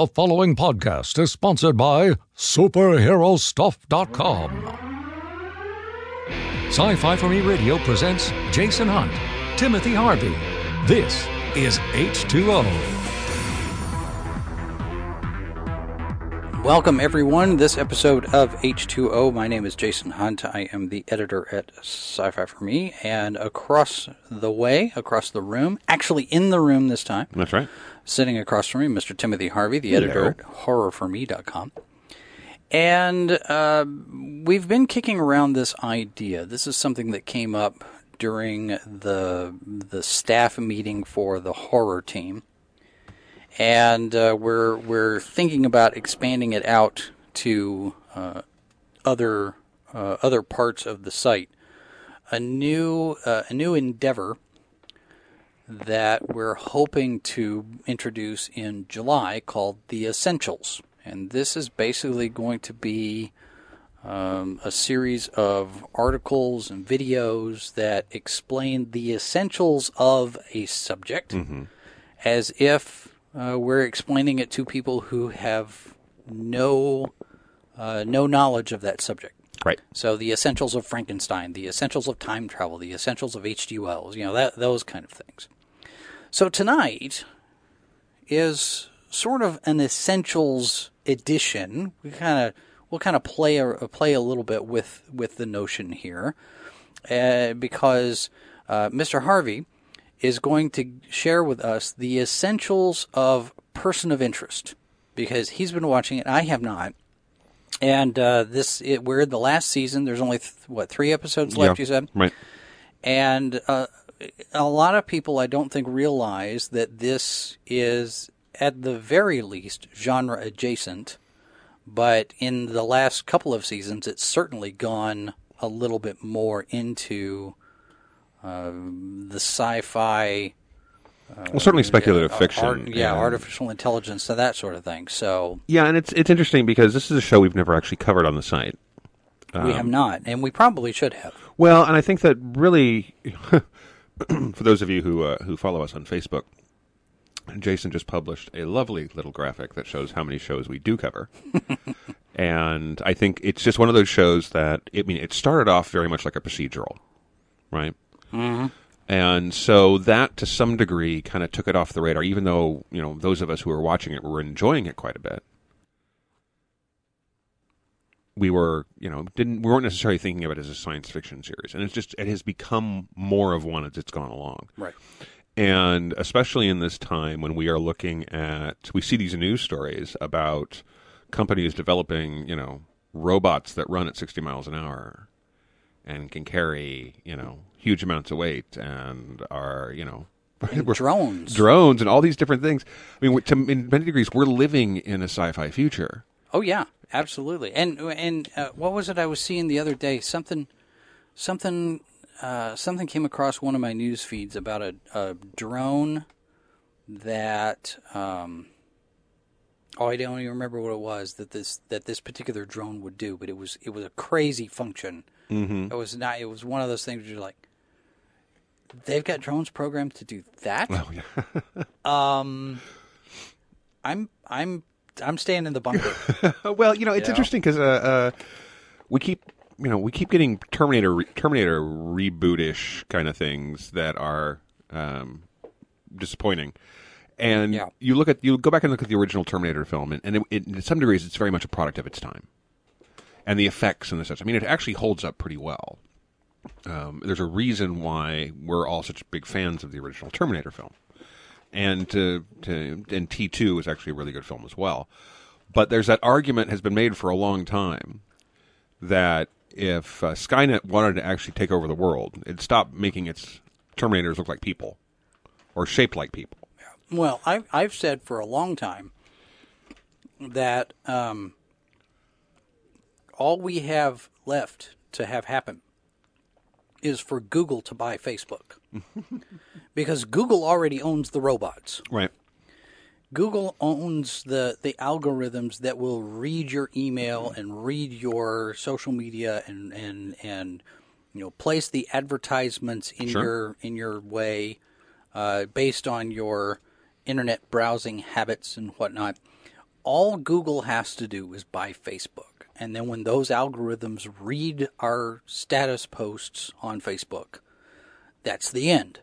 The following podcast is sponsored by SuperheroStuff.com. Sci Fi for Me Radio presents Jason Hunt, Timothy Harvey. This is H2O. Welcome, everyone. This episode of H2O. My name is Jason Hunt. I am the editor at Sci Fi for Me. And across the way, across the room, actually in the room this time, That's right. Sitting across from me, Mr. Timothy Harvey, the editor at horrorforme.com. And uh, we've been kicking around this idea. This is something that came up during the the staff meeting for the horror team, and uh, we're we're thinking about expanding it out to uh, other uh, other parts of the site. A new uh, a new endeavor that we're hoping to introduce in July called the Essentials. And this is basically going to be um, a series of articles and videos that explain the essentials of a subject as if uh, we're explaining it to people who have no uh, no knowledge of that subject. Right. So the essentials of Frankenstein, the essentials of time travel, the essentials of H.G. Wells, you know, that those kind of things. So tonight is sort of an essentials edition. We kind of we'll kind of play a play a little bit with with the notion here, uh, because uh, Mr. Harvey is going to share with us the essentials of Person of Interest because he's been watching it. I have not. And uh, this, it, we're in the last season. There's only th- what three episodes left. Yeah. You said, Right. and uh, a lot of people I don't think realize that this is at the very least genre adjacent, but in the last couple of seasons, it's certainly gone a little bit more into um, the sci-fi. Well, certainly speculative uh, fiction. art- yeah, and- artificial intelligence, and that sort of thing. So Yeah, and it's it's interesting because this is a show we've never actually covered on the site. we have not, and we probably should have. Well, and I think that really, for those of you who uh, who follow us on Facebook, Jason just published a lovely little graphic that shows how many shows we do cover. and I think it's just one of those shows that I mean, it started off very much like a procedural, right? Mm-hmm. And so that, to some degree, kind of took it off the radar. Even though you know those of us who were watching it were enjoying it quite a bit, we were you know didn't we weren't necessarily thinking of it as a science fiction series. And it's just it has become more of one as it's gone along. Right. And especially in this time when we are looking at, we see these news stories about companies developing, you know, robots that run at 60 miles an hour and can carry, you know, huge amounts of weight and are, you know, drones. drones and all these different things. I mean, to, in many degrees, we're living in a sci-fi future. Oh yeah, absolutely. And and uh, what was it I was seeing the other day? Something, something, uh, something came across one of my news feeds about a, a drone that. Um, oh, I don't even remember what it was that this that this particular drone would do, but it was it was a crazy function. Mm-hmm. It was not. It was one of those things where you're like. They've got drones programmed to do that. Oh, yeah. Um, I'm I'm I'm staying in the bunker. Well, you know, it's Yeah. interesting because uh, uh, we keep, you know, we keep getting Terminator, Terminator rebootish kind of things that are um, disappointing. And Yeah. you look at, you go back and look at the original Terminator film, and, and it, it, to some degrees, it's very much a product of its time, and the effects and the such. I mean, it actually holds up pretty well. Um, there's a reason why we're all such big fans of the original Terminator film and to, to and T two is actually a really good film as well. But there's that argument has been made for a long time that if uh, Skynet wanted to actually take over the world, it'd stop making its Terminators look like people or shaped like people. Well, I've I've said for a long time that um, all we have left to have happen is for Google to buy Facebook, because Google already owns the robots. Right. Google owns the the algorithms that will read your email and read your social media and and and you know place the advertisements in Sure. your in your way uh, based on your internet browsing habits and whatnot. all Google has to do is buy Facebook. And then when those algorithms read our status posts on Facebook, that's the end.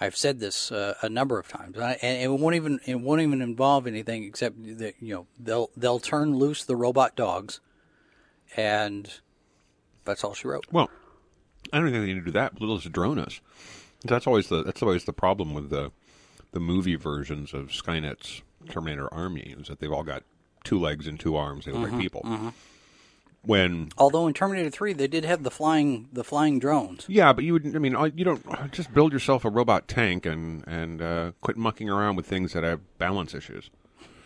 I've said this uh, a number of times, I, and it won't even it won't even involve anything except that you know they'll they'll turn loose the robot dogs, and that's all she wrote. Well, I don't think they need to do that. Little just drone us. That's always the that's always the problem with the the movie versions of Skynet's Terminator Army is that they've all got two legs and two arms. They look like people. When Although in Terminator Three they did have the flying the flying drones. yeah, but you would. I mean, uh, you don't just build yourself a robot tank and and uh, quit mucking around with things that have balance issues.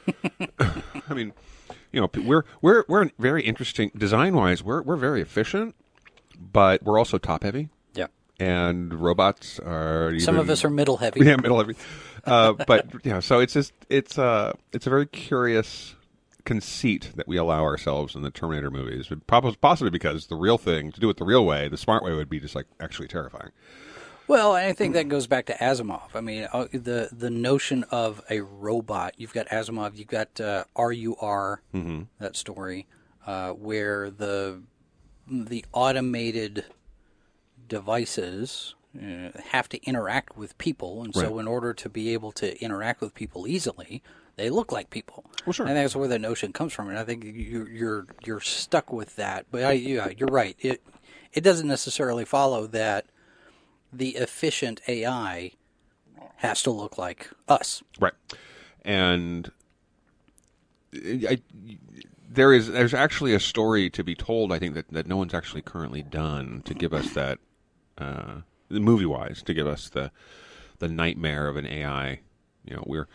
I mean, you know, p- we're we're we're very interesting design wise. We're we're very efficient, but we're also top heavy. Yeah. and robots are Some of even- us are middle heavy. yeah middle heavy uh, but yeah so it's just it's uh it's a very curious conceit that we allow ourselves in the terminator movies but possibly because the real thing to do it the real way the smart way would be just like actually terrifying Well, I think that goes back to Asimov. I mean, uh, the the notion of a robot. You've got Asimov. You've got uh, RUR, that story, uh, where the the automated devices uh, have to interact with people, and so in order to be able to interact with people easily, they look like people. Well, sure. And that's where the notion comes from, and I think you're you're, you're stuck with that. But I, yeah, you're right. It it doesn't necessarily follow that the efficient AI has to look like us. right and I, there is there's actually a story to be told i think that, that no one's actually currently done to give us that uh, movie wise to give us the the nightmare of an ai you know we're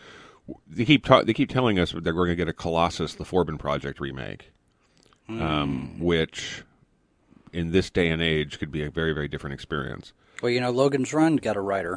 they keep ta- they keep telling us that we're going to get a colossus the forbin project remake um, which in this day and age could be a very very different experience Well, you know, Logan's Run got a writer.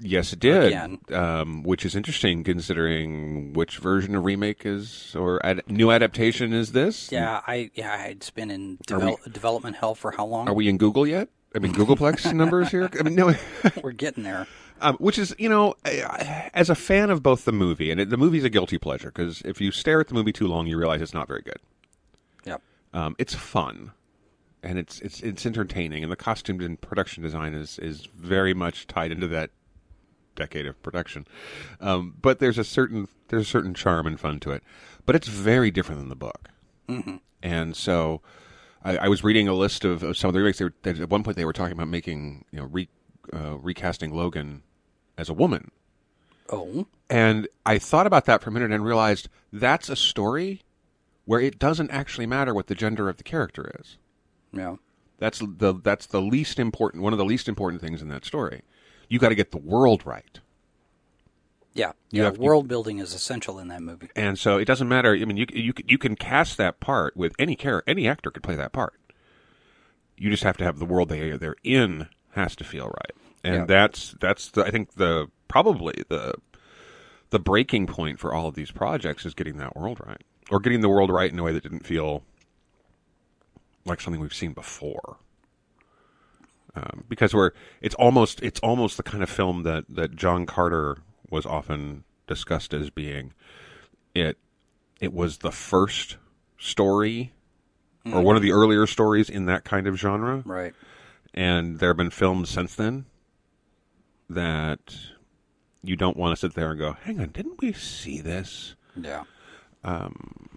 Yes, it did. Um, which is interesting considering which version of remake is or ad- new adaptation is this? Yeah, I yeah, it's been in devel- development hell for how long? Are we in googol yet? I mean, googolplex numbers here. I mean, no. We're getting there. Um, which is, you know, as a fan of both the movie and it, the movie's a guilty pleasure because if you stare at the movie too long, you realize it's not very good. Yep. Um, it's fun, and it's it's it's entertaining, and the costume and production design is is very much tied into that decade of production. Um, but there's a certain there's a certain charm and fun to it, but it's very different than the book. Mm-hmm. And so, I, I was reading a list of, of some of the remakes. They were, at one point, they were talking about making you know re, uh, recasting Logan as a woman. Oh, And I thought about that for a minute and realized that's a story where it doesn't actually matter what the gender of the character is. yeah. That's the that's the least important one of the least important things in that story. You got to get the world right. Yeah. You yeah. have- you- world building is essential in that movie. And so it doesn't matter. I mean, you you can- you can cast that part with any character. Any actor could play that part. You just have to have the world they they're in has to feel right, and Yeah. that's that's the I think the probably the the breaking point for all of these projects is getting that world right, or getting the world right in a way that didn't feel like something we've seen before. Um, because we're it's almost it's almost the kind of film that that John Carter was often discussed as being it it was the first story or one of the earlier stories in that kind of genre Right. and there have been films since then that you don't want to sit there and go hang on didn't we see this Yeah. Um,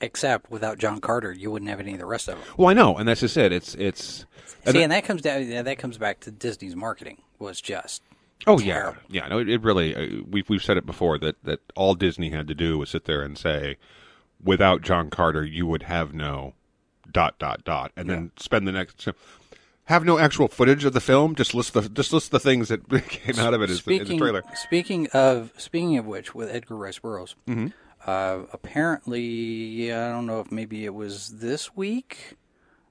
Except without John Carter, you wouldn't have any of the rest of them. well i know and that's just it it's it's See, and that comes down. yeah, That comes back to Disney's marketing was just. Oh yeah, terrible. yeah. No, it, it really. Uh, we've we've said it before that that all Disney had to do was sit there and say, without John Carter, you would have no dot dot dot, and then spend the next so, have no actual footage of the film. Just list the just list the things that came out of it as the, as the Speaking trailer. speaking of speaking of which, with Edgar Rice Burroughs, Mm-hmm. uh, apparently, I don't know if maybe it was this week.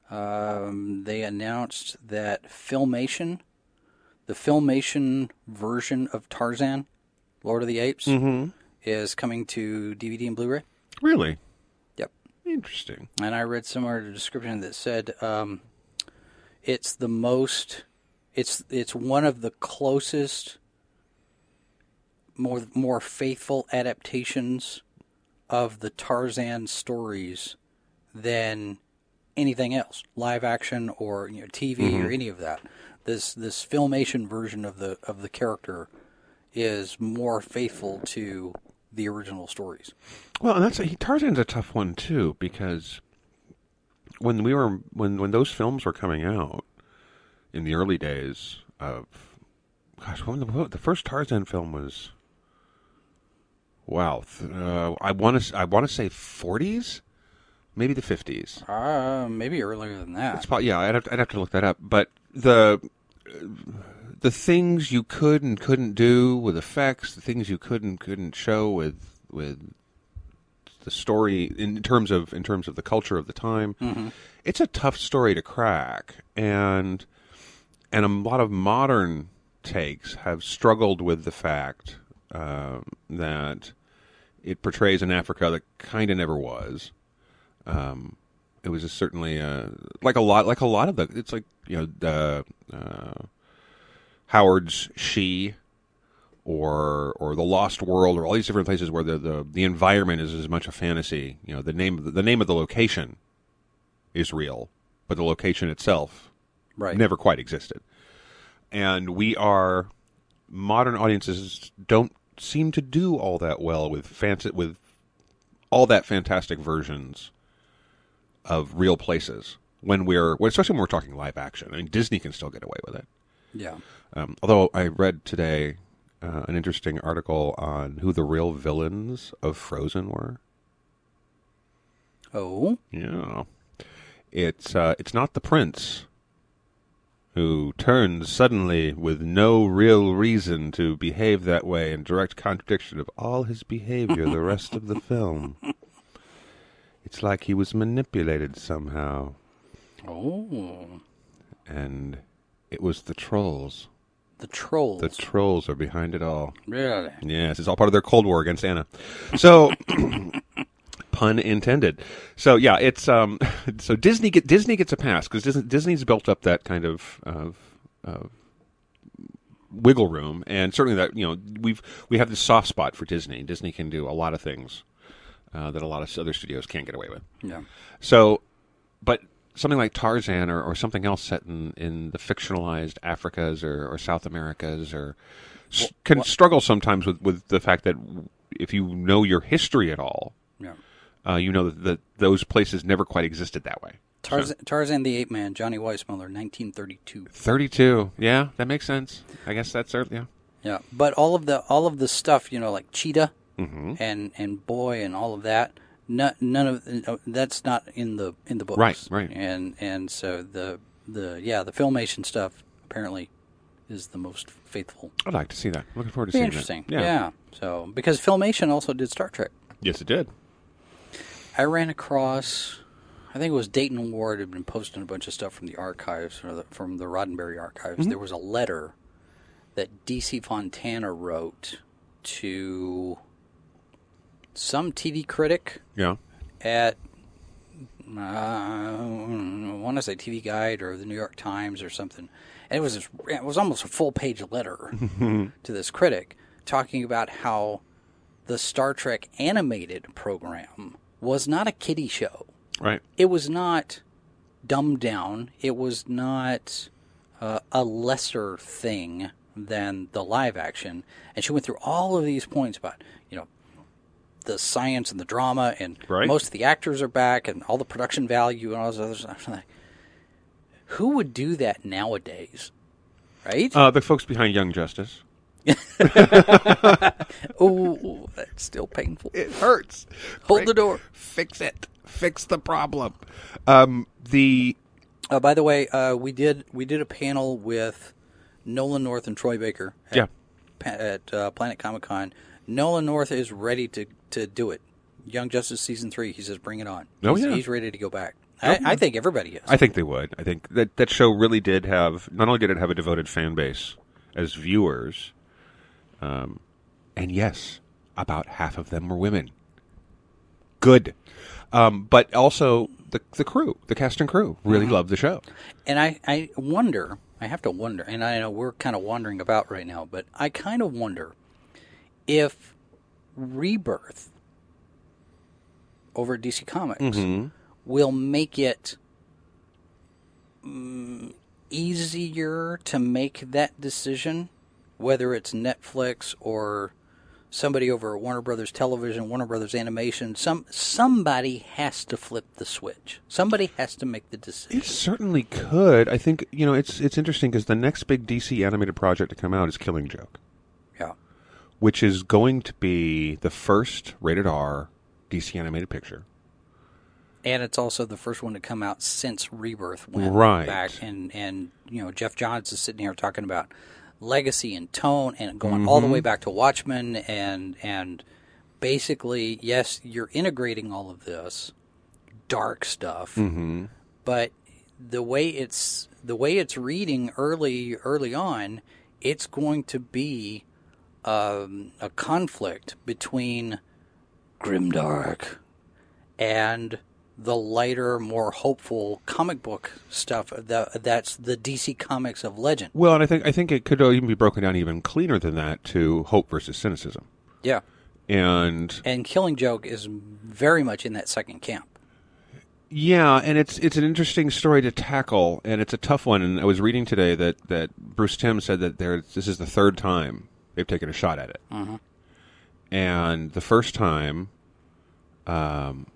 Um, they announced that Filmation, the Filmation version of Tarzan, Lord of the Apes, Mm-hmm. is coming to DVD and Blu-ray. Really Yep. interesting. And I read somewhere a description that said um, it's the most, it's it's one of the closest, more more faithful adaptations of the Tarzan stories than anything else, live action or you know, TV or mm-hmm. any of that. This this filmation version of the of the character is more faithful to the original stories. Well, and that's he, Tarzan's a tough one too because when we were when when those films were coming out in the early days of gosh, when the, the first Tarzan film was wow, th- uh, I want to I want to say 40s, maybe the 50s. Uh, maybe earlier than that. It's probably, yeah, I'd have, to, I'd have to look that up. But the the things you could and couldn't do with effects, the things you could and couldn't show with with the story in terms of in terms of the culture of the time, it's a tough story to crack, and and a lot of modern takes have struggled with the fact um, that it portrays an Africa that kind of never was. It was just certainly uh, like a lot like a lot of the it's like you know the uh, Haggard's She or or the Lost World or all these different places where the, the, the environment is as much a fantasy you know the name of the, the name of the location is real but the location itself right. never quite existed and we are modern audiences don't seem to do all that well with fancy with all that fantastic versions of real places when we're especially when we're talking live action. I mean, Disney can still get away with it. Yeah. Um, although I read today uh, an interesting article on who the real villains of Frozen were. Oh. Yeah, it's uh, it's not the prince who turns suddenly with no real reason to behave that way in direct contradiction of all his behavior the rest of the film. It's like he was manipulated somehow, Oh. and it was the trolls. The trolls. The trolls are behind it all. really? Yes, it's all part of their Cold War against Anna. So, pun intended. So yeah, it's um, so Disney get Disney gets a pass because Disney, Disney's built up that kind of of. of wiggle room and certainly that you know we've we have this soft spot for Disney And Disney can do a lot of things uh, that a lot of other studios can't get away with Yeah. so, but something like Tarzan or, or something else set in, in the fictionalized Africas or, or South Americas or s- can struggle sometimes with, with the fact that if you know your history at all, Yeah. uh, you know that, that those places never quite existed that way. Tarzan, Tarzan the Ape Man, Johnny Weissmuller, 1932. 32. Yeah, that makes sense. I guess that's, cer- yeah. Yeah, but all of the all of the stuff, you know, like Cheetah Mm-hmm. and and Boy and all of that, no, none of that's not in the in the books. Right, right. And and so the the yeah the filmation stuff apparently is the most faithful. I'd like to see that. Looking forward to Be seeing interesting. that. Yeah. So because filmation also did Star Trek. Yes, it did. I ran across, I think it was Dayton Ward had been posting a bunch of stuff from the archives, or the, from the Roddenberry archives. Mm-hmm. There was a letter that DC Fontana wrote to some TV critic Yeah. at, uh, I want to say TV Guide or the New York Times or something. And it was this, it was almost a full page letter to this critic talking about how the Star Trek animated program was not a kiddie show. Right. It was not dumbed down. It was not uh, a lesser thing than the live action. And she went through all of these points about, the science and the drama, and Right. most of the actors are back, and all the production value and all those other stuff. Who would do that nowadays? Right? Uh, the folks behind Young Justice. oh, that's still painful. It hurts. Hold the door. Fix it. Fix the problem. Um, the Uh, by the way, uh, we did we did a panel with Nolan North and Troy Baker. At, Yeah. pa- at uh, Planet Comic Con. Nolan North is ready to to do it. Young Justice season three. He says, "Bring it on." Oh, he's, yeah. he's ready to go back. I, I think everybody is. I think they would. I think that that show really did have. Not only did it have a devoted fan base as viewers, um, and yes, about half of them were women. Good, um, but also the the crew, the cast and crew, really loved the show. And I, I wonder, I have to wonder, and I know we're kind of wandering about right now, but I kind of wonder if Rebirth over at DC Comics will make it mm, easier to make that decision, whether it's Netflix or somebody over at Warner Brothers Television, Warner Brothers Animation. Some somebody has to flip the switch. Somebody has to make the decision. It certainly could. I think you know it's it's interesting because the next big DC animated project to come out is Killing Joke. Which is going to be the first rated R DC animated picture. And it's also the first one to come out since Rebirth went Right. back, and and you know Geoff Johns is sitting here talking about legacy and tone, and going all the mm-hmm. way back to Watchmen, and and basically, yes, you're integrating all of this dark stuff, mm-hmm. but the way it's the way it's reading early early on, it's going to be um, a conflict between grimdark and the lighter, more hopeful comic book stuff. That that's the DC Comics of Legend. Well, and I think I think it could even be broken down even cleaner than that to hope versus cynicism, Yeah, and and Killing Joke is very much in that second camp. Yeah, and it's it's an interesting story to tackle, and it's a tough one. And I was reading today that, that Bruce Timm said that there this is the third time they've taken a shot at it, and the first time, um,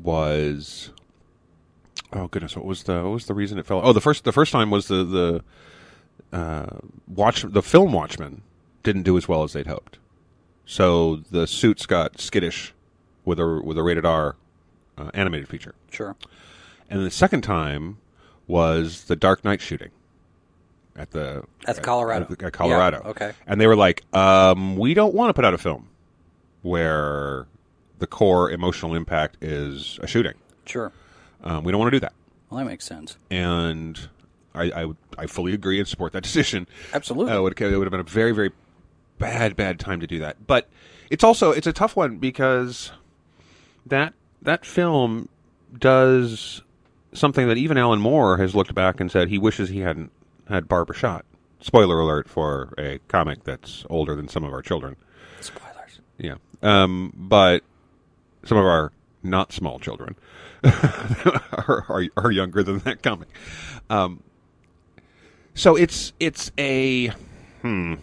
was oh goodness, what was the what was the reason it fell? Oh, the first the first time was the the uh, watch the film Watchmen didn't do as well as they'd hoped, so the suits got skittish with a with a rated R uh, animated feature. Sure. And the second time was the Dark Knight shooting at the At the Colorado. at, at Colorado. Yeah, okay. And they were like, um, "We don't want to put out a film where the core emotional impact is a shooting. Sure. Um, we don't want to do that." Well, that makes sense. And I, I, would- I fully agree and support that decision. Absolutely. Uh, it, would, it would have been a very, very bad, bad time to do that. But it's also it's a tough one because that that film does something that even Alan Moore has looked back and said he wishes he hadn't had Barbara shot. Spoiler alert for a comic that's older than some of our children. Spoilers. Yeah. Um, but some of our not small children are, are, are younger than that comic. Um, so it's it's a hmm.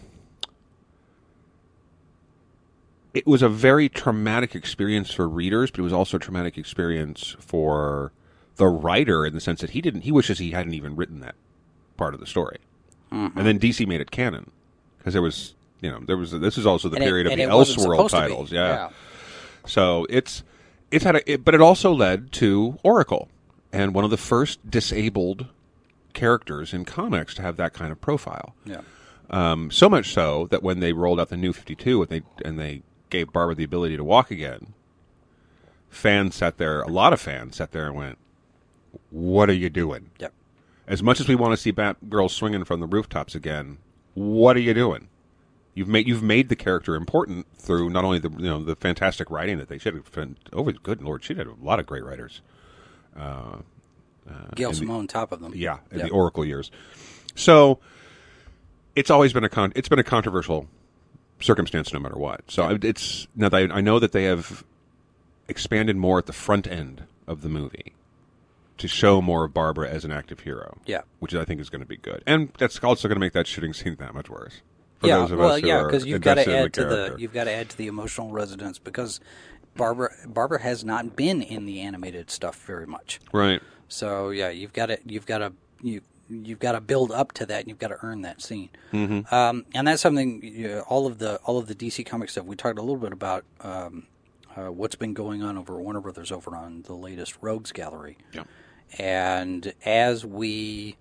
It was a very traumatic experience for readers, but it was also a traumatic experience for the writer in the sense that he didn't. He wishes he hadn't even written that part of the story, and then DC made it canon because there was, you know, there was. This is also the And period and of the it Elseworld supposed to be. titles, yeah. So it's it's had a, it, but it also led to Oracle, and one of the first disabled characters in comics to have that kind of profile. Yeah. Um, so much so that when they rolled out the new Fifty Two and they and they gave Barbara the ability to walk again, fans sat there. A lot of fans sat there and went, "What are you doing?" Yep. As much as we want to see Batgirl swinging from the rooftops again, what are you doing? You've made you've made the character important through not only the you know the fantastic writing that they should have. been- Oh, good lord, she had a lot of great writers. Uh, uh, Gail Simone, top of them. Yeah, in Yep. the Oracle years. So it's always been a con- it's been a controversial circumstance no matter what. So it's now that I, I know that they have expanded more at the front end of the movie to show more of Barbara as an active hero. Yeah. which I think is going to be good, and that's also going to make that shooting scene that much worse. For yeah, those of well, us who yeah, are because you've got to add to the you've got to add to the emotional resonance because Barbara Barbara has not been in the animated stuff very much. right. So yeah, you've got to you've got to you you've got to build up to that, and you've got to earn that scene. Mm-hmm. Um, and that's something you know, all of the all of the DC comic stuff. We talked a little bit about um, uh, what's been going on over at Warner Brothers over on the latest Rogues Gallery. Yeah. And as we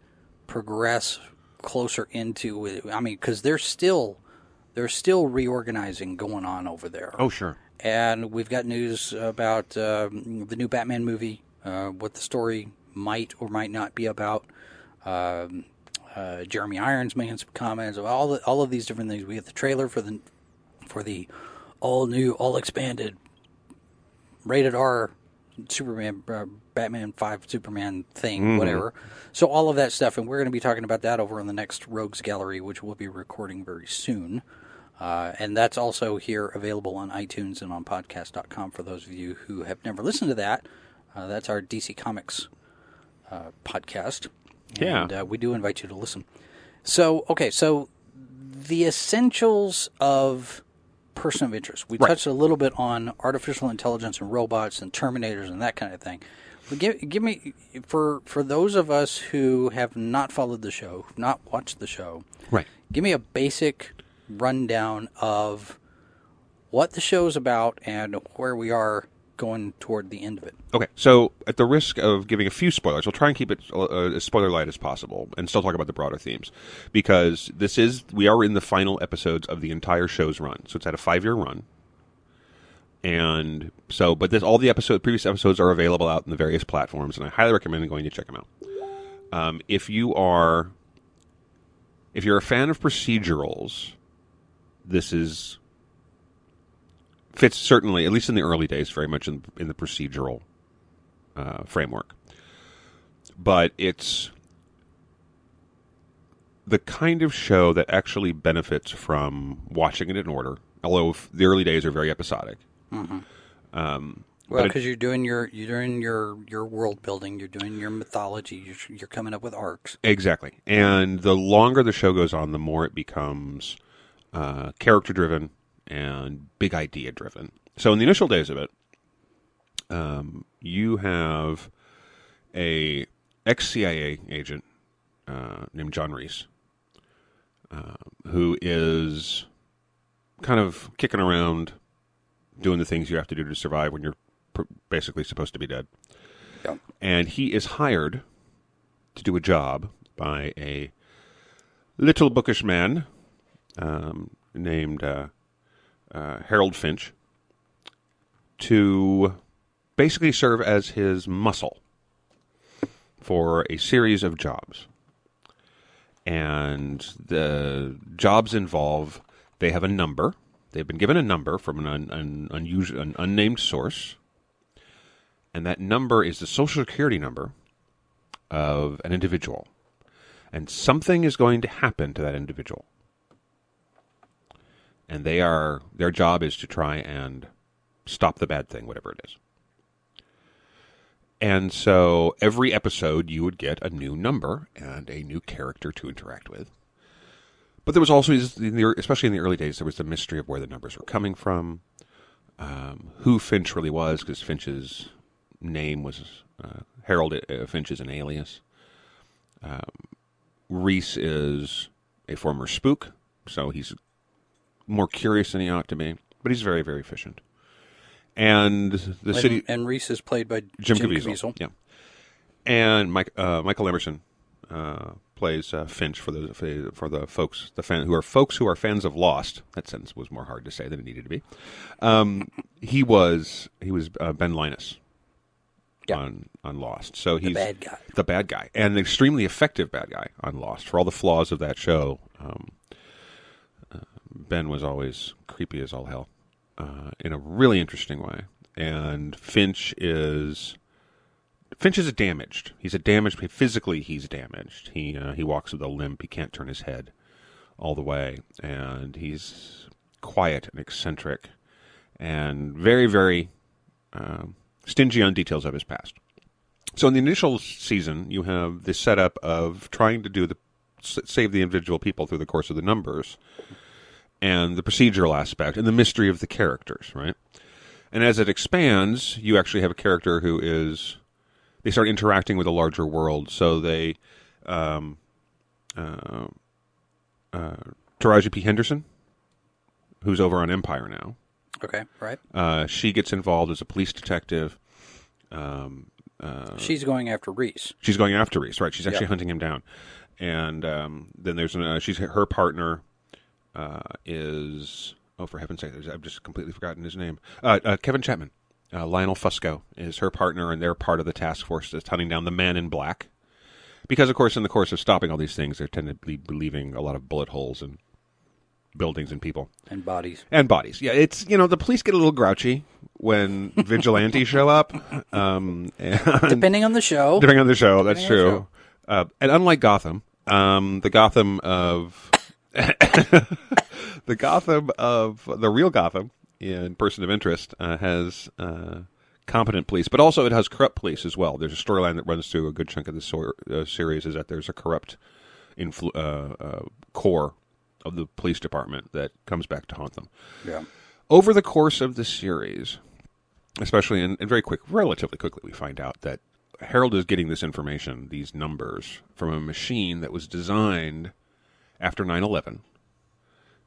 progress closer into it, I mean, because there's still there's still reorganizing going on over there Oh sure. and we've got news about um, the new Batman movie, uh, what the story might or might not be about. Um, uh, Jeremy Irons making some comments of all the, all of these different things. We have the trailer for the for the all new, all expanded, rated R Superman, uh, Batman Five Superman thing, whatever. So all of that stuff, and we're going to be talking about that over in the next Rogues Gallery, which we'll be recording very soon. Uh, and that's also here available on iTunes and on podcast.com for those of you who have never listened to that. Uh, that's our DC Comics uh, podcast. Yeah. And uh, we do invite you to listen. So, okay, so the essentials of person of interest. We Right. touched a little bit on artificial intelligence and robots and Terminators and that kind of thing. Give, give me for for those of us who have not followed the show, not watched the show, Right. give me a basic rundown of what the show's about and where we are going toward the end of it. Okay, so at the risk of giving a few spoilers, we'll try and keep it uh, as spoiler light as possible, and still talk about the broader themes, because this is we are in the final episodes of the entire show's run. So it's had a five year run, and so but this all the episode previous episodes are available out in the various platforms, and I highly recommend going to check them out. Um, if you are if you're a fan of procedurals, this is fits certainly, at least in the early days, very much in, in the procedural uh, framework. But it's the kind of show that actually benefits from watching it in order. Although the early days are very episodic. Um, Well, because you're doing your you're doing your your world building, you're doing your mythology, you're, you're coming up with arcs. Exactly. And the longer the show goes on, the more it becomes uh, character driven and big idea driven. So in the initial days of it, um, you have a ex CIA agent uh, named John Reese, uh, who is kind of kicking around, doing the things you have to do to survive when you're pr- basically supposed to be dead Yeah. and he is hired to do a job by a little bookish man um, named uh, uh, Harold Finch to basically serve as his muscle for a series of jobs. And the jobs involve they have a number. They've been given a number from an, un, an, unusual, an unnamed source and that number is the social security number of an individual. And something is going to happen to that individual. And they are their job is to try and stop the bad thing, whatever it is. And so every episode you would get a new number and a new character to interact with. But there was also, in the- especially in the early days, there was the mystery of where the numbers were coming from, um, who Finch really was, because Finch's name was uh, Harold uh, Finch is an alias. Um, Reese is a former spook, so he's more curious than he ought to be, but he's very, very efficient. And the And, city, and Reese is played by Jim, Jim, Caviezel, Caviezel. yeah, and Mike, uh, Michael Emerson uh, plays uh, Finch for the for the, folks the fan who are folks who are fans of Lost. That sentence was more hard to say than it needed to be. Um, he was he was uh, Ben Linus Yeah. on on Lost, so he's the bad guy. the bad guy, and an extremely effective bad guy on Lost. For all the flaws of that show, um, uh, Ben was always creepy as all hell uh, in a really interesting way. And Finch is Finch is damaged. He's a damaged physically. He's damaged. He uh, he walks with a limp. He can't turn his head all the way, and he's quiet and eccentric, and very very um, stingy on details of his past. So in the initial season, you have the setup of trying to do the save the individual people through the course of the numbers, and the procedural aspect and the mystery of the characters, right? And as it expands, you actually have a character who is they start interacting with a larger world. So they, um, uh, uh, Taraji P Henderson, who's over on Empire now, Okay, right. uh, she gets involved as a police detective. Um, She's going after Reese. she's going after Reese, right? She's actually Yeah. hunting him down, and um, then there's an, uh, she's her partner uh, is oh for heaven's sake, I've just completely forgotten his name. Uh, uh, Kevin Chapman, uh, Lionel Fusco is her partner, and they're part of the task force that's hunting down the Man in Black. Because of course, in the course of stopping all these things, they're tend to be leaving a lot of bullet holes in buildings and people and bodies. and bodies. Yeah, it's you know the police get a little grouchy when vigilantes show up. Um, and Depending on the show. depending on the show. That's Depending the true. Uh, and unlike Gotham, um, the Gotham of the Gotham of the real Gotham in Person of Interest uh, has uh, competent police, but also it has corrupt police as well. There's a storyline that runs through a good chunk of the uh, series is that there's a corrupt influ- uh, uh, core of the police department that comes back to haunt them. Yeah. Over the course of the series, especially and, and very quick, relatively quickly, we find out that Harold is getting this information, these numbers, from a machine that was designed after 9 11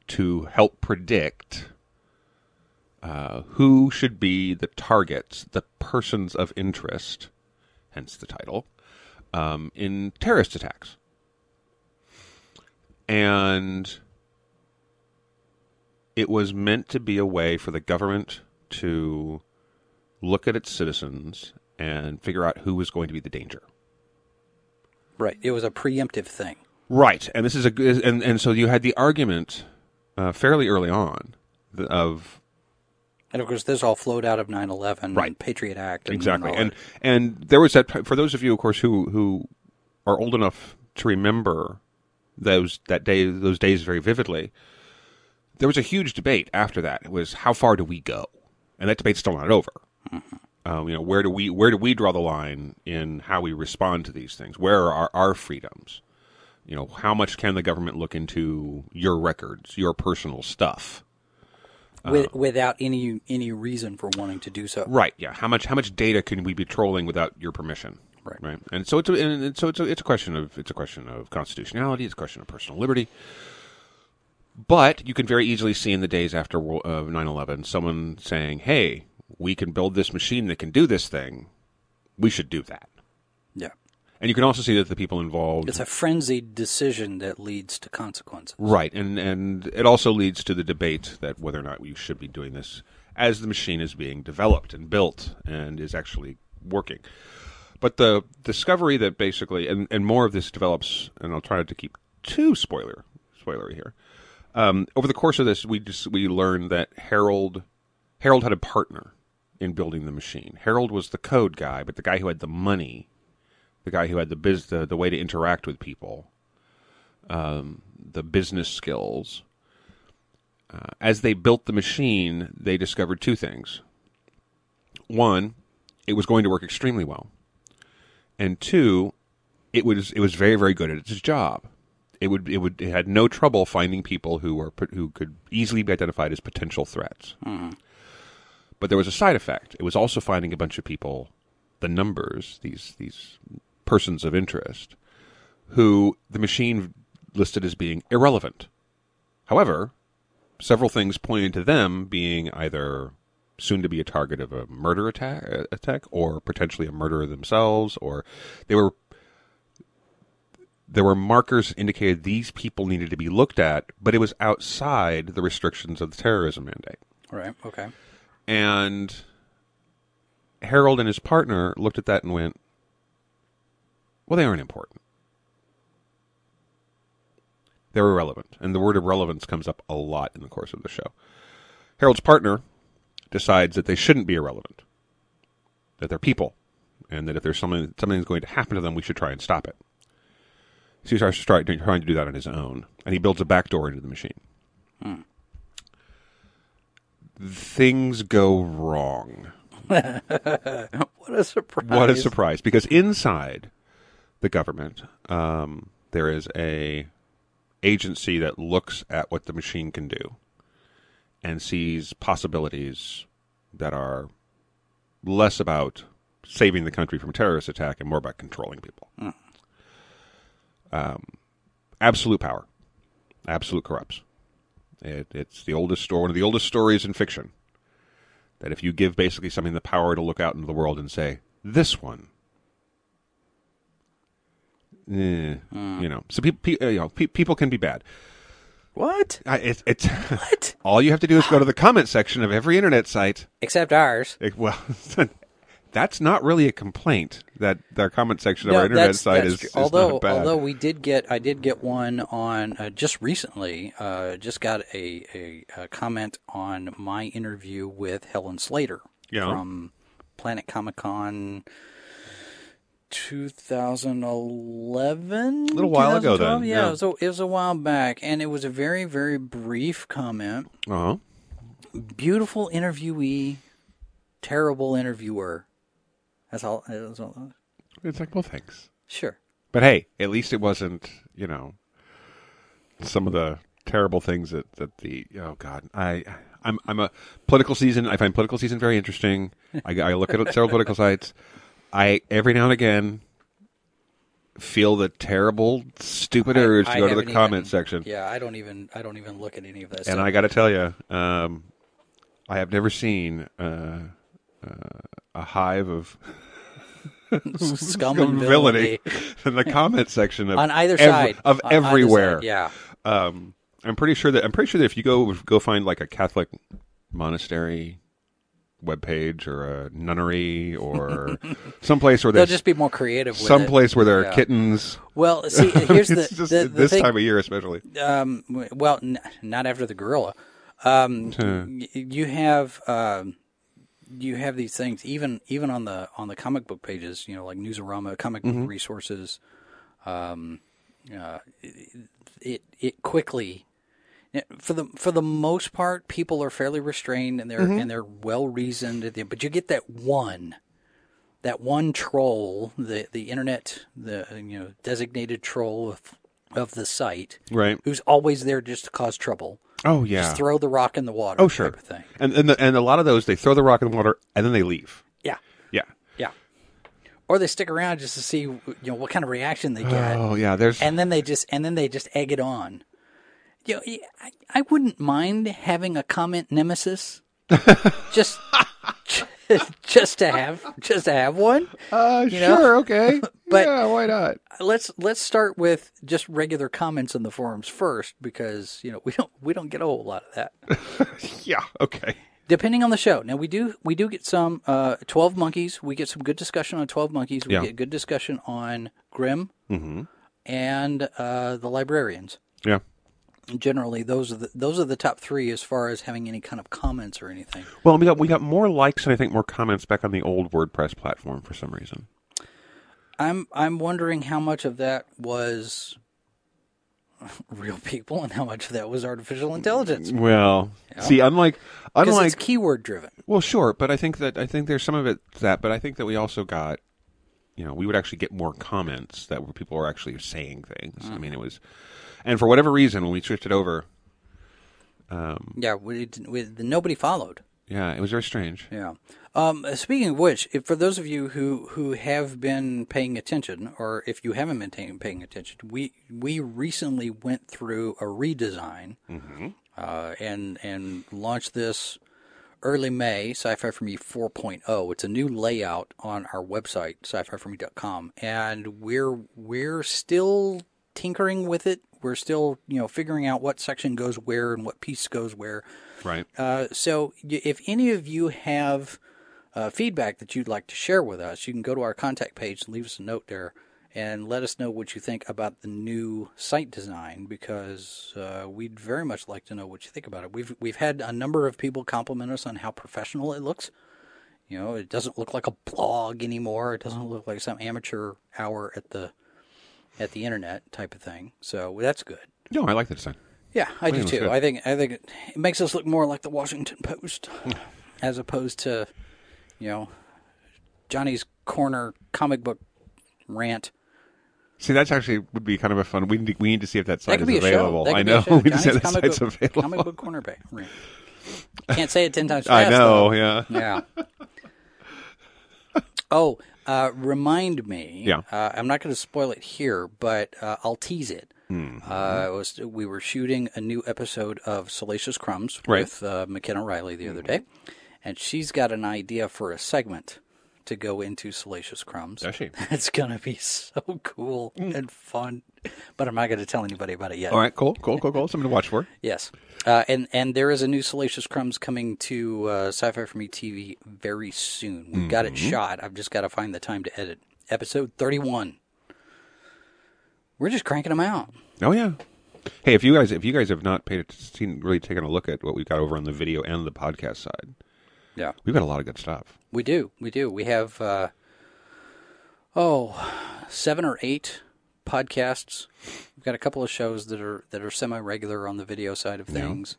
to help predict uh, who should be the targets, the persons of interest, hence the title, um, in terrorist attacks. And it was meant to be a way for the government to look at its citizens and figure out who was going to be the danger. Right. It was a preemptive thing. Right, and this is a and and so you had the argument uh, fairly early on of And of course, this all flowed out of 9 11 Right. Patriot Act. And exactly, and and there was that for those of you, of course, who who are old enough to remember those that day those days very vividly. There was a huge debate after that. It was how far do we go, and that debate's still not over. Um, you know, where do we where do we draw the line in how we respond to these things? Where are our, our freedoms? You know, how much can the government look into your records, your personal stuff? With, without any any reason for wanting to do so. Right. Yeah. How much how much data can we be trolling without your permission? Right. Right. And so it's a, and so it's a, it's a question of it's a question of constitutionality. It's a question of personal liberty. But you can very easily see in the days after uh, 9/11 someone saying, "Hey, we can build this machine that can do this thing. We should do that." And you can also see that the people involved It's a frenzied decision that leads to consequences. Right, and and it also leads to the debate that whether or not we should be doing this as the machine is being developed and built and is actually working. But the discovery that basically, and, and more of this develops, and I'll try not to keep too spoiler spoilery here. Um, over the course of this, we just we learned that Harold Harold had a partner in building the machine. Harold was the code guy, but the guy who had the money, the guy who had the biz, the, the way to interact with people, the business skills. Uh, as they built the machine, they discovered two things. One, it was going to work extremely well, and two, it was it was very very good at its job. It would it would it had no trouble finding people who were who could easily be identified as potential threats. But there was a side effect. It was also finding a bunch of people, the numbers, these these persons of interest, who the machine listed as being irrelevant. However, several things pointed to them being either soon to be a target of a murder attack, attack or potentially a murderer themselves, or they were there were markers indicated these people needed to be looked at, but it was outside the restrictions of the terrorism mandate. Right. Okay. And Harold and his partner looked at that and went, well, they aren't important. They're irrelevant. And the word irrelevance comes up a lot in the course of the show. Harold's partner decides that they shouldn't be irrelevant, that they're people, and that if there's something something's going to happen to them, we should try and stop it. So he starts trying to do that on his own, and he builds a backdoor into the machine. Hmm. Things go wrong. What a surprise! What a surprise! Because inside the government, um, there is a agency that looks at what the machine can do and sees possibilities that are less about saving the country from terrorist attack and more about controlling people. Um, absolute power, absolute corrupts. It, it's the oldest story, one of the oldest stories in fiction. That if you give basically something the power to look out into the world and say, "This one," eh, you know, so people, you know, pe- people can be bad. What? I, it, it's What? all you have to do is go to the comment section of every internet site. Except ours. It- well, that's not really a complaint. That their comment section of our internet that's- site that's is, is although not bad. although we did get I did get one on uh, just recently. Uh, just got a, a, a comment on my interview with Helen Slater Yeah. from Planet Comic Con 2011, A little while ago then, Yeah, yeah. It, was a, it was a while back, and it was a very, very brief comment. Uh huh. Beautiful interviewee, terrible interviewer. That's all. That's all. It's like, well, thanks. Sure. But hey, at least it wasn't, you know, some of the terrible things that, that the oh god, I I'm I'm a political season. I find political season very interesting. I, I look at several political sites. I every now and again feel the terrible, stupid urge to I go to the comment even- section. Yeah, I don't even. I don't even look at any of this. And. I got to tell you, um, I have never seen uh, uh, a hive of Scum and villainy in the comment section of on either side of On either side, everywhere. Yeah. Um, I'm pretty sure that I'm pretty sure that if you go go find like a Catholic monastery webpage or a nunnery or someplace where They'll just be more creative. Someplace it. where there are Yeah. kittens. Well, see, here's the, just the, the this thing. time of year, especially. um, well, n- not after the gorilla. Um, y- you have um, you have these things even even on the on the comic book pages. You know, like Newsarama, comic Mm-hmm. book resources. Um, uh, it it quickly. For the for the most part, people are fairly restrained and they're Mm-hmm. and they're well reasoned. But you get that one, that one troll, the the internet, the you know designated troll of of the site, Right. who's always there just to cause trouble. Oh yeah. Just throw the rock in the water. oh sure. Type of thing. And and the, and a lot of those they throw the rock in the water and then they leave. Yeah. Yeah. Yeah. Or they stick around just to see you know what kind of reaction they get, Oh yeah. There's and then they just and then they just egg it on. You know, I, I wouldn't mind having a comment nemesis, just just to have just to have one. uh, you know? sure okay. But- yeah, why not? let's let's start with just regular comments in the forums first because you know we don't we don't get a whole lot of that. Yeah. Okay. depending on the show. Now we do we do get some uh, Twelve Monkeys. We get some good discussion on Twelve Monkeys. We Yeah. get good discussion on Grimm and uh, the Librarians. Yeah. Generally, those are the those are the top three as far as having any kind of comments or anything. Well, we got we got more likes and I think more comments back on the old WordPress platform for some reason. I'm I'm wondering how much of that was real people and how much of that was artificial intelligence. Well, see, unlike unlike it's keyword driven. well, sure, but I think that I think there's some of it that, but I think that we also got, you know, we would actually get more comments that were people were actually saying things. I mm. mean, it was, and for whatever reason, when we switched it over, Yeah, we, we, nobody followed. yeah, it was very strange. Yeah. Um, speaking of which, if, for those of you who, who have been paying attention, or if you haven't been paying, paying attention, we we recently went through a redesign uh, and and launched this early May, Sci-Fi for Me 4.0. It's a new layout on our website, sci-fi4me.com, and we're we're still tinkering with it. We're still you know figuring out what section goes where and what piece goes where. Right. Uh, so, if any of you have uh, feedback that you'd like to share with us, you can go to our contact page and leave us a note there and let us know what you think about the new site design because uh, we'd very much like to know what you think about it. We've we've had a number of people compliment us on how professional it looks. You know, it doesn't look like a blog anymore. It doesn't look like some amateur hour at the at the internet type of thing. So that's good. No, I like the design. Yeah, I do it looks too. I think I think it, it makes us look more like the Washington Post, as opposed to, you know, Johnny's corner comic book rant. See, that's actually would be kind of a fun. We need, we need to see if that That site could is available. I could be a know. we need to see if that site's book, available. Comic book corner ba- rant. Can't say it ten times I know. though. Yeah. Yeah. oh, uh, remind me. Yeah. Uh, I'm not going to spoil it here, but uh, I'll tease it. Mm-hmm. Uh, it was we were shooting a new episode of Salacious Crumbs Right. with uh, McKenna Riley the other day, and she's got an idea for a segment to go into Salacious Crumbs. Does she? It's gonna be so cool and fun, but I'm not going to tell anybody about it yet. All right. Cool. Cool. Cool. Cool. Something to watch for. Yes. Uh, and and there is a new Salacious Crumbs coming to uh, Sci-Fi for Me TV very soon. We've got it Mm-hmm. shot. I've just got to find the time to edit. Episode 31. We're just cranking them out. Oh yeah. Hey, if you guys if you guys have not paid seen really taken a look at what we've got over on the video and the podcast side, Yeah. we've got a lot of good stuff. We do. We do. We have uh, oh, seven or eight podcasts. We've got a couple of shows that are that are semi regular on the video side of Yeah. things.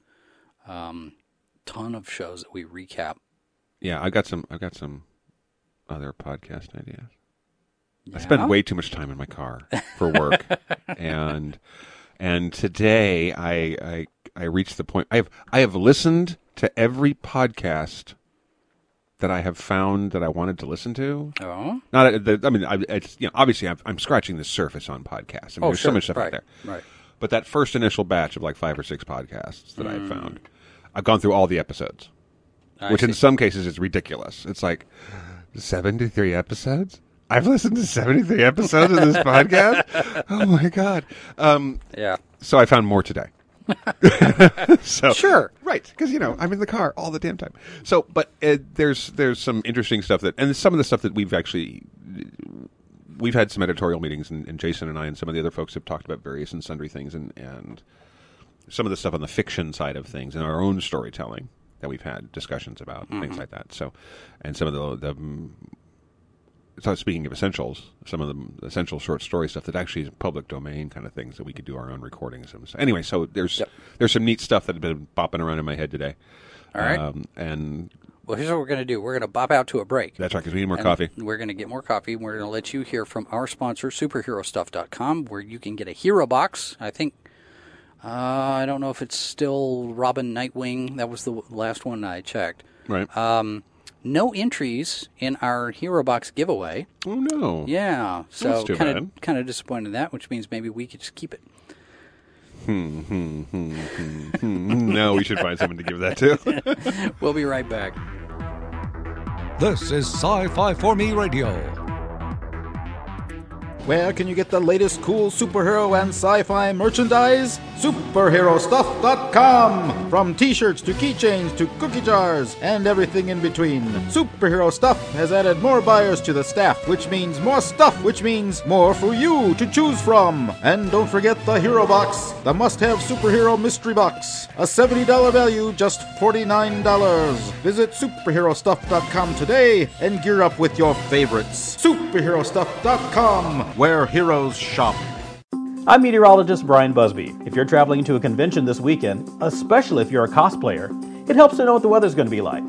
Um, ton of shows that we recap. Yeah, I got some. I got some other podcast ideas. I spend way too much time in my car for work, and and today I I I reached the point. I have I have listened to every podcast that I have found that I wanted to listen to. Oh, Not uh, the, I mean, I, it's you know obviously I'm, I'm scratching the surface on podcasts. I mean, oh, there's sure. so much stuff right, out there. Right. But that first initial batch of like five or six podcasts that Hmm. I've found, I've gone through all the episodes, I which in some cases is ridiculous. It's like 73 episodes? I've listened to 73 episodes of this podcast? Oh my God. Um, yeah. so I found more today. so Sure. right because you know I'm in the car all the damn time. So, but uh, there's there's some interesting stuff that, and some of the stuff that we've actually we've had some editorial meetings, and, and Jason and I and some of the other folks have talked about various and sundry things, and and some of the stuff on the fiction side of things and our own storytelling that we've had discussions about things like that. So, and some of the the so speaking of essentials, some of the essential short story stuff that actually is public domain kind of things that we could do our own recordings of. So anyway, so there's Yep. there's some neat stuff that have been bopping around in my head today. All right. um, and Well, here's what we're going to do. We're going to bop out to a break. that's right because we need more And coffee. We're going to get more coffee. We're going to let you hear from our sponsor, superherostuff.com, where you can get a hero box. I think, uh, I don't know if it's still Robin Nightwing. That was the last one I checked. Right? Um, no entries in our hero box giveaway. oh no! Yeah, so That's too kind bad. of kind of disappointed in that, which means maybe we could just keep it. Hmm. hmm, hmm, hmm no, we should find someone to give that to. We'll be right back. This is Sci Fi for Me Radio. Where can you get the latest cool superhero and sci fi merchandise? SuperheroStuff.com! From t shirts to keychains to cookie jars and everything in between. Superhero Stuff has added more buyers to the staff, which means more stuff, which means more for you to choose from. And don't forget the Hero Box, the must have superhero mystery box. A $70 value, just $49. Visit superherostuff.com today and gear up with your favorites. Superherostuff.com, where heroes shop. I'm meteorologist Brian Busby. If you're traveling to a convention this weekend, especially if you're a cosplayer, it helps to know what the weather's going to be like.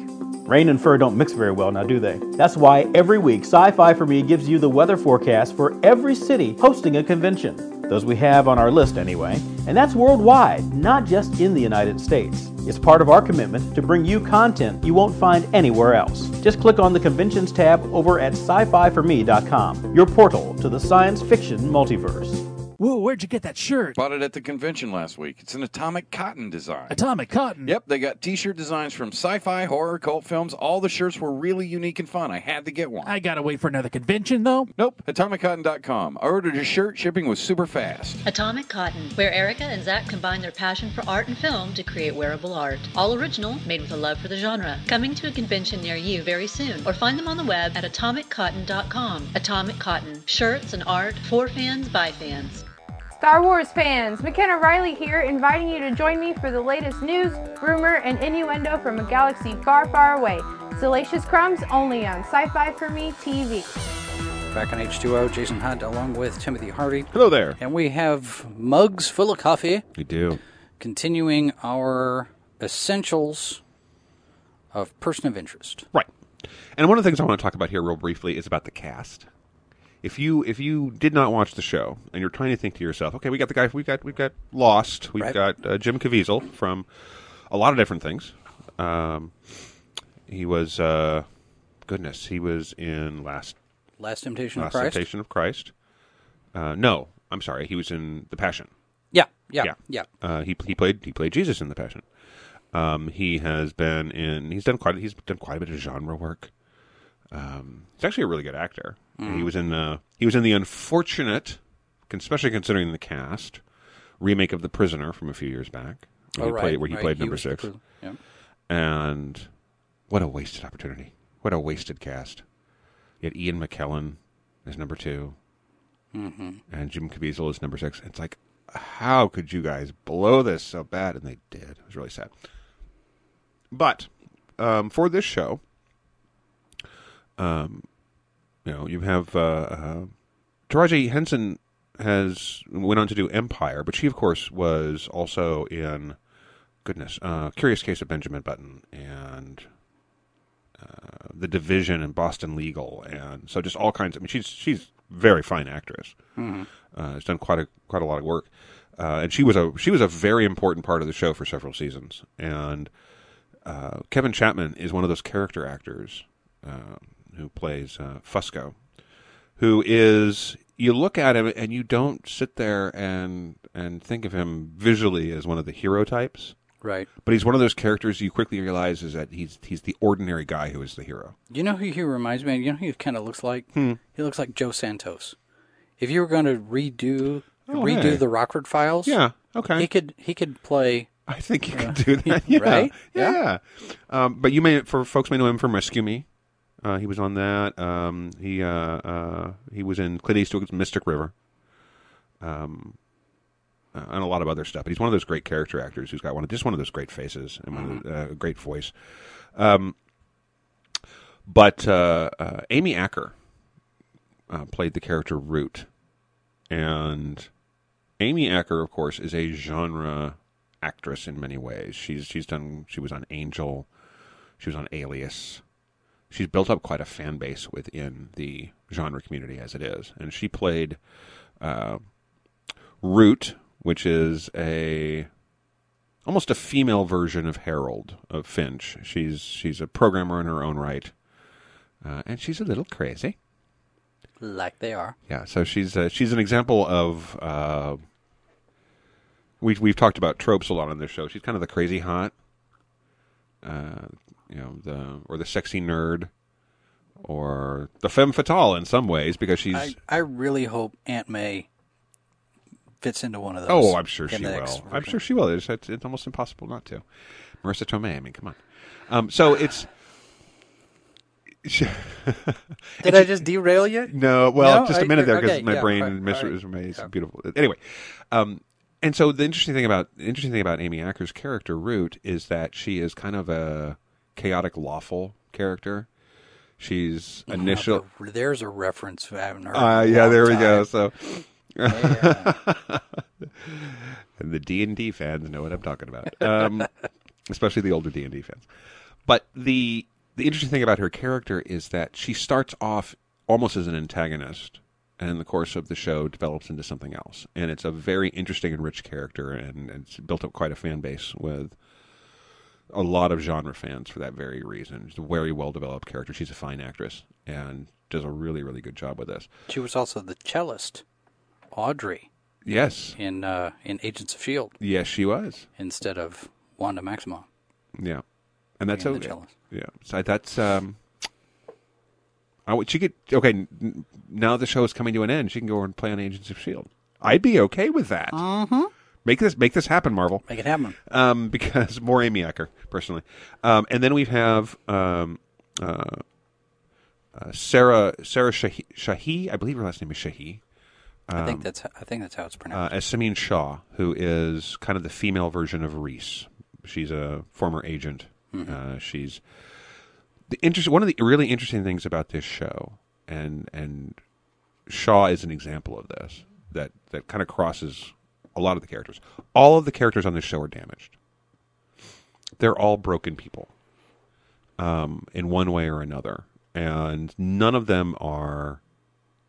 Rain and fur don't mix very well now, do they? That's why every week Sci Fi for Me gives you the weather forecast for every city hosting a convention. Those we have on our list, anyway. And that's worldwide, not just in the United States. It's part of our commitment to bring you content you won't find anywhere else. Just click on the Conventions tab over at sci fi for me.com, your portal to the science fiction multiverse. Whoa, where'd you get that shirt? Bought it at the convention last week. It's an atomic cotton design. Atomic Cotton. Yep, they got t-shirt designs from sci-fi, horror, cult films. All the shirts were really unique and fun. I had to get one. I gotta wait for another convention, though. Nope, atomiccotton.com. I ordered a shirt. Shipping was super fast. Atomic Cotton, where Erica and Zach combine their passion for art and film to create wearable art. All original, made with a love for the genre. Coming to a convention near you very soon, or find them on the web at atomiccotton.com. Atomic Cotton, shirts and art for fans by fans. Star Wars fans, McKenna Riley here, inviting you to join me for the latest news, rumor, and innuendo from a galaxy far, far away. Salacious Crumbs only on Sci Fi for Me TV. Back on H2O, Jason Hunt along with Timothy Harvey. Hello there. And we have mugs full of coffee, We do. continuing our essentials of person of interest. Right. And one of the things I want to talk about here, real briefly, is about the cast. If you if you did not watch the show and you're trying to think to yourself, okay, we got the guy, we got we've got Lost, we've Right. got uh, Jim Caviezel from a lot of different things. Um, he was uh, goodness, he was in Last Last Temptation of Christ. Temptation of Christ. Uh, no, I'm sorry, he was in The Passion. Yeah, yeah, yeah. Uh, he he played he played Jesus in The Passion. Um, he has been in. He's done quite. He's done quite a bit of genre work. Um, he's actually a really good actor. He was in. Uh, he was in the unfortunate, especially considering the cast, remake of The Prisoner from a few years back. Where Oh, he right, played, where he right. played number six. Yeah. And what a wasted opportunity! What a wasted cast. You had Ian McKellen as number 2 Mm-hmm. and Jim Caviezel is number six. It's like, how could you guys blow this so bad? And they did. It was really sad. But um, for this show, um, you know, you have uh, uh, Taraji Henson has went on to do Empire, but she, of course, was also in goodness, uh, Curious Case of Benjamin Button and uh, The Division and Boston Legal, and so just all kinds. I mean, she's she's very fine actress. Mhm. Uh, has done quite a quite a lot of work, uh, and she was a she was a very important part of the show for several seasons. And uh, Kevin Chapman is one of those character actors uh, who plays uh, Fusco, who is you look at him and you don't sit there and and think of him visually as one of the hero types. Right. But he's one of those characters you quickly realize is that he's he's the ordinary guy who is the hero. You know who he reminds me of? You know who he kind of looks like? Hmm. He looks like Joe Santos. If you were going to redo Oh, redo hey. the Rockford Files, Yeah, okay. he could he could play. I think you Uh, can do that. Yeah, right? Yeah. Um, but you may, for folks may know him from Rescue Me. Uh, he was on that. Um, he uh, uh, he was in Clint Eastwood's Mystic River. Um, uh, and a lot of other stuff. But he's one of those great character actors who's got one of just one of those great faces and the, uh, great voice. Um, but uh, Amy Acker played the character Root, and Amy Acker, of course, is a genre actress in many ways. She's she's done. She was on Angel. She was on Alias. She's built up quite a fan base within the genre community as it is, and she played uh, Root, which is a almost a female version of Harold of Finch. She's she's a programmer in her own right, uh, and she's a little crazy. Like they are. Yeah, so she's uh, she's an example of uh, we've we've talked about tropes a lot on this show. She's kind of the crazy hot, uh, you know, the or the sexy nerd, or the femme fatale in some ways because she's. I, I really hope Aunt May fits into one of those. oh, I'm sure she will. next I'm sure she will. It's, it's it's almost impossible not to. Marisa Tomei. I mean, come on. Um, so it's. Did I just derail you? No, well, No? just a minute there because okay, my yeah, brain right, Mr. right. is amazing, beautiful. Anyway, um, and so the interesting thing about the interesting thing about Amy Acker's character Root is that she is kind of a chaotic, lawful character. She's initial. Uh, There's a reference I haven't heard. Uh, yeah, there we time. go. So, and the D and D fans know what I'm talking about, um, especially the older D and D fans. But the the interesting thing about her character is that she starts off almost as an antagonist, and in the course of the show develops into something else. And it's a very interesting and rich character, and, and it's built up quite a fan base with a lot of genre fans for that very reason. She's a very well developed character. She's a fine actress and does a really really good job with this. She was also the cellist, Audrey, Yes, in uh, in Agents of Shield yes, she was. instead of Wanda Maximoff. Yeah, and that's the okay. cellist. Yeah, so that's um. I would she could okay now the show is coming to an end. She can go and play on Agents of Shield. I'd be okay with that. Mm-hmm. Make this make this happen, Marvel. Make it happen. Um, because more Amy Acker personally, um, and then we have um, uh, uh, Sarah Sarah Shahi, Shahi. I believe her last name is Shahi. I think Um, that's I think that's how it's uh, pronounced. as Sameen Shaw, who is kind of the female version of Reese. She's a former agent. Uh, she's the interest. One of the really interesting things about this show, and and Shaw is an example of this. That that kind of crosses a lot of the characters. All of the characters on this show are damaged. They're all broken people, um, in one way or another, and none of them are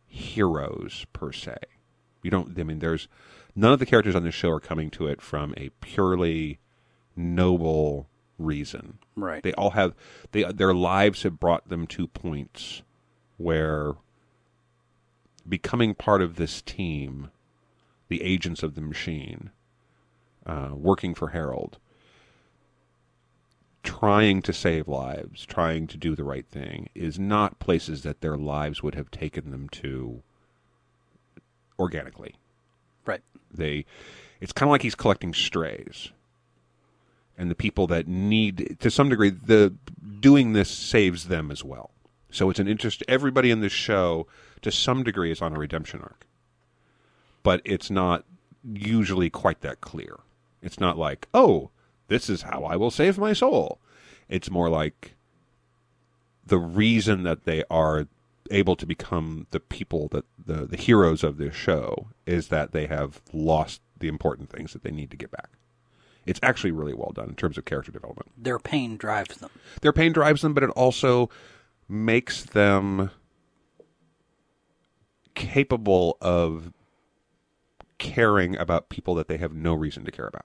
heroes per se. You don't. I mean, there's none of the characters on this show are coming to it from a purely noble reason. Right. They all have. They their lives have brought them to points where becoming part of this team, the agents of the machine, uh, working for Harold, trying to save lives, trying to do the right thing, is not places that their lives would have taken them to organically. Right. They, it's kind of like he's collecting strays, and the people that need, to some degree, the doing this saves them as well. So it's an interest. Everybody in this show, to some degree, is on a redemption arc, but it's not usually quite that clear. It's not like, oh, this is how I will save my soul. It's more like the reason that they are able to become the people that the the heroes of this show is that they have lost the important things that they need to get back. It's actually really well done in terms of character development. Their pain drives them. Their pain drives them, but it also makes them capable of caring about people that they have no reason to care about.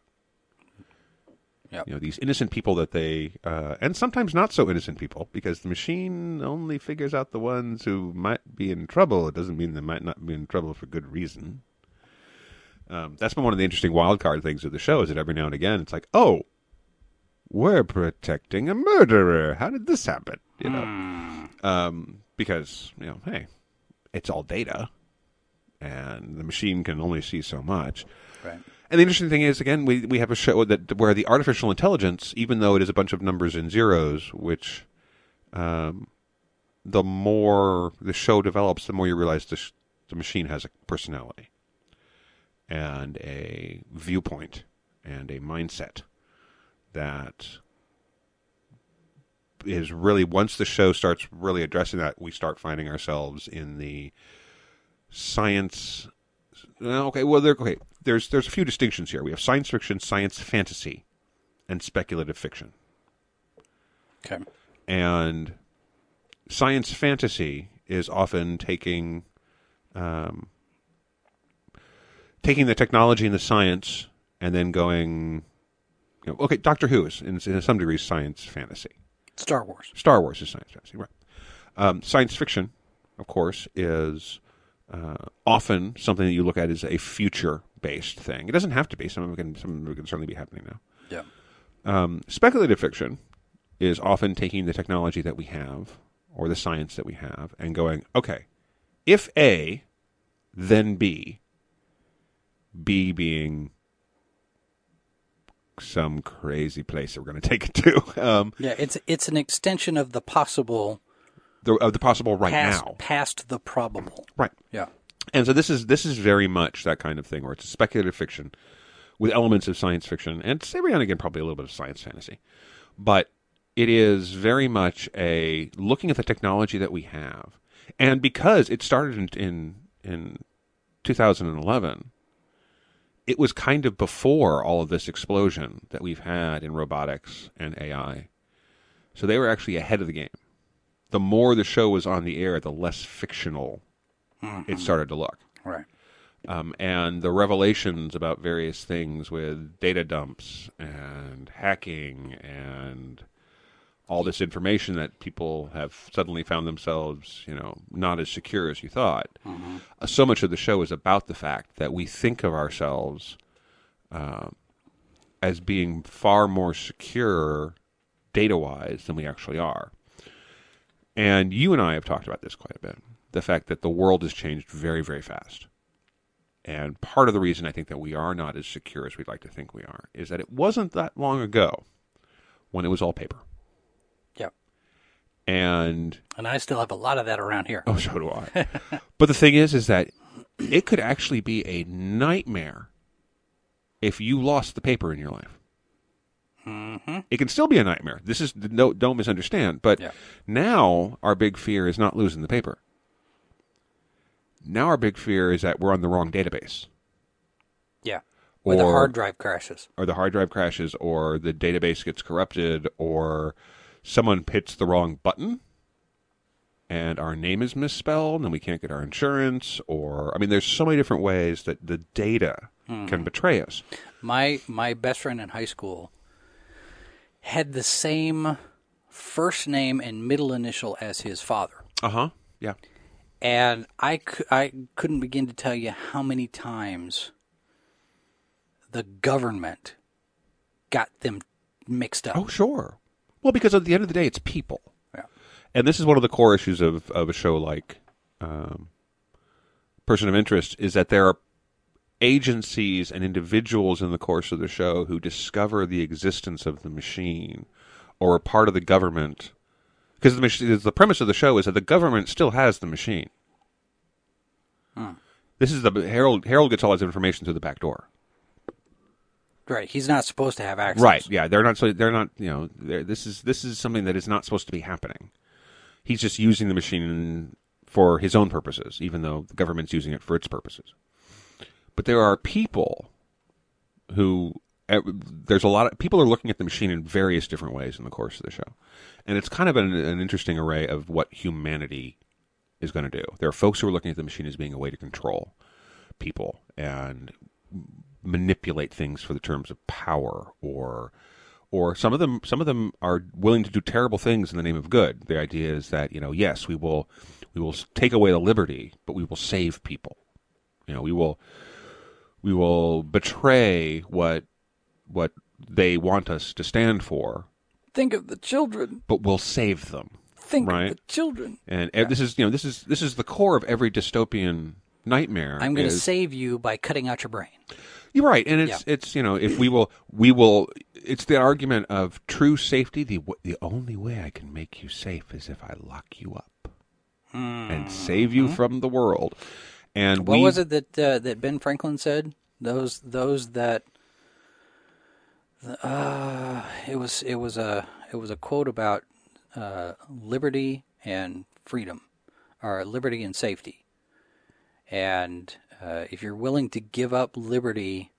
Yep. You know, these innocent people that they, uh, and sometimes not so innocent people, because the machine only figures out the ones who might be in trouble. It doesn't mean they might not be in trouble for good reason. Um, that's been one of the interesting wild card things of the show is that every now and again it's like, oh, we're protecting a murderer. How did this happen? You know, um, because you know, hey, it's all data, and the machine can only see so much. Right. And the interesting thing is, again, we we have a show that where the artificial intelligence, even though it is a bunch of numbers and zeros, which, um, the more the show develops, the more you realize the sh- the machine has a personality, and a viewpoint, and a mindset that is really once the show starts really addressing that, we start finding ourselves in the science. Okay, well, there, okay. There's there's a few distinctions here. We have science fiction, science fantasy, and speculative fiction. Okay. And science fantasy is often taking um, taking the technology and the science and then going. You know, okay, Doctor Who is in, in some degree science fantasy. Star Wars. Star Wars is science fantasy, right? Um, science fiction, of course, is uh, often something that you look at is a future-based thing. It doesn't have to be. Some of it can, some of it can certainly be happening now. Yeah. Um, speculative fiction is often taking the technology that we have or the science that we have and going, okay, if A, then B, B being some crazy place that we're going to take it to. Um, Yeah, it's it's an extension of the possible the, of the possible right past, now. past the probable. Right. Yeah. And so this is this is very much that kind of thing where it's a speculative fiction with elements of science fiction and every now and again probably a little bit of science fantasy. But it is very much a looking at the technology that we have. And because it started in in, in 2011, it was kind of before all of this explosion that we've had in robotics and AI. So they were actually ahead of the game. The more the show was on the air, the less fictional it started to look. Right. Um, and the revelations about various things with data dumps and hacking and all this information that people have suddenly found themselves, you know, not as secure as you thought. Uh, so much of the show is about the fact that we think of ourselves uh, as being far more secure data-wise than we actually are. And you and I have talked about this quite a bit. The fact that the world has changed very, very fast. And part of the reason I think that we are not as secure as we'd like to think we are is that it wasn't that long ago when it was all paper. Yep. And And I still have a lot of that around here. oh, so do I. but the thing is, is that it could actually be a nightmare if you lost the paper in your life. Mm-hmm. It can still be a nightmare. This is no, don't misunderstand. But Yeah. now our big fear is not losing the paper. Now our big fear is that we're on the wrong database. Yeah. Or the hard drive crashes. or the hard drive crashes or the database gets corrupted or someone hits the wrong button and our name is misspelled and we can't get our insurance or I mean there's so many different ways that the data can betray us. My my best friend in high school had the same first name and middle initial as his father. Uh-huh. Yeah. And I, cou- I couldn't begin to tell you how many times the government got them mixed up. Oh, sure. Well, because at the end of the day it's people. Yeah. And this is one of the core issues of, of a show like um, Person of Interest is that there are agencies and individuals in the course of the show who discover the existence of the machine or are part of the government. Because the, mach- the premise of the show is that the government still has the machine. This is the Harold. Harold gets all his information through the back door. Right. He's not supposed to have access. Right. Yeah. They're not. So they're not. You know. This is this is something that is not supposed to be happening. He's just using the machine for his own purposes, even though the government's using it for its purposes. But there are people who uh, there's a lot of people are looking at the machine in various different ways in the course of the show, and it's kind of an, an interesting array of what humanity is going to do. There are folks who are looking at the machine as being a way to control people and manipulate things for the terms of power or or some of them some of them are willing to do terrible things in the name of good. The idea is that, you know, yes, we will we will take away the liberty, but we will save people. You know, we will we will betray what what they want us to stand for, Think of the children. but we'll save them. Think Right. of the children. And e- this is you know this is this is the core of every dystopian nightmare. I'm going to save you by cutting out your brain. You're right, and it's Yeah. it's you know if we will we will it's the argument of true safety. The the only way I can make you safe is if I lock you up hmm. and save you mm-hmm. from the world. And Mm-hmm. What we, was it that uh, that Ben Franklin said? Those those that uh, it was it was a it was a quote about uh, liberty and freedom, or liberty and safety. And uh, if you're willing to give up liberty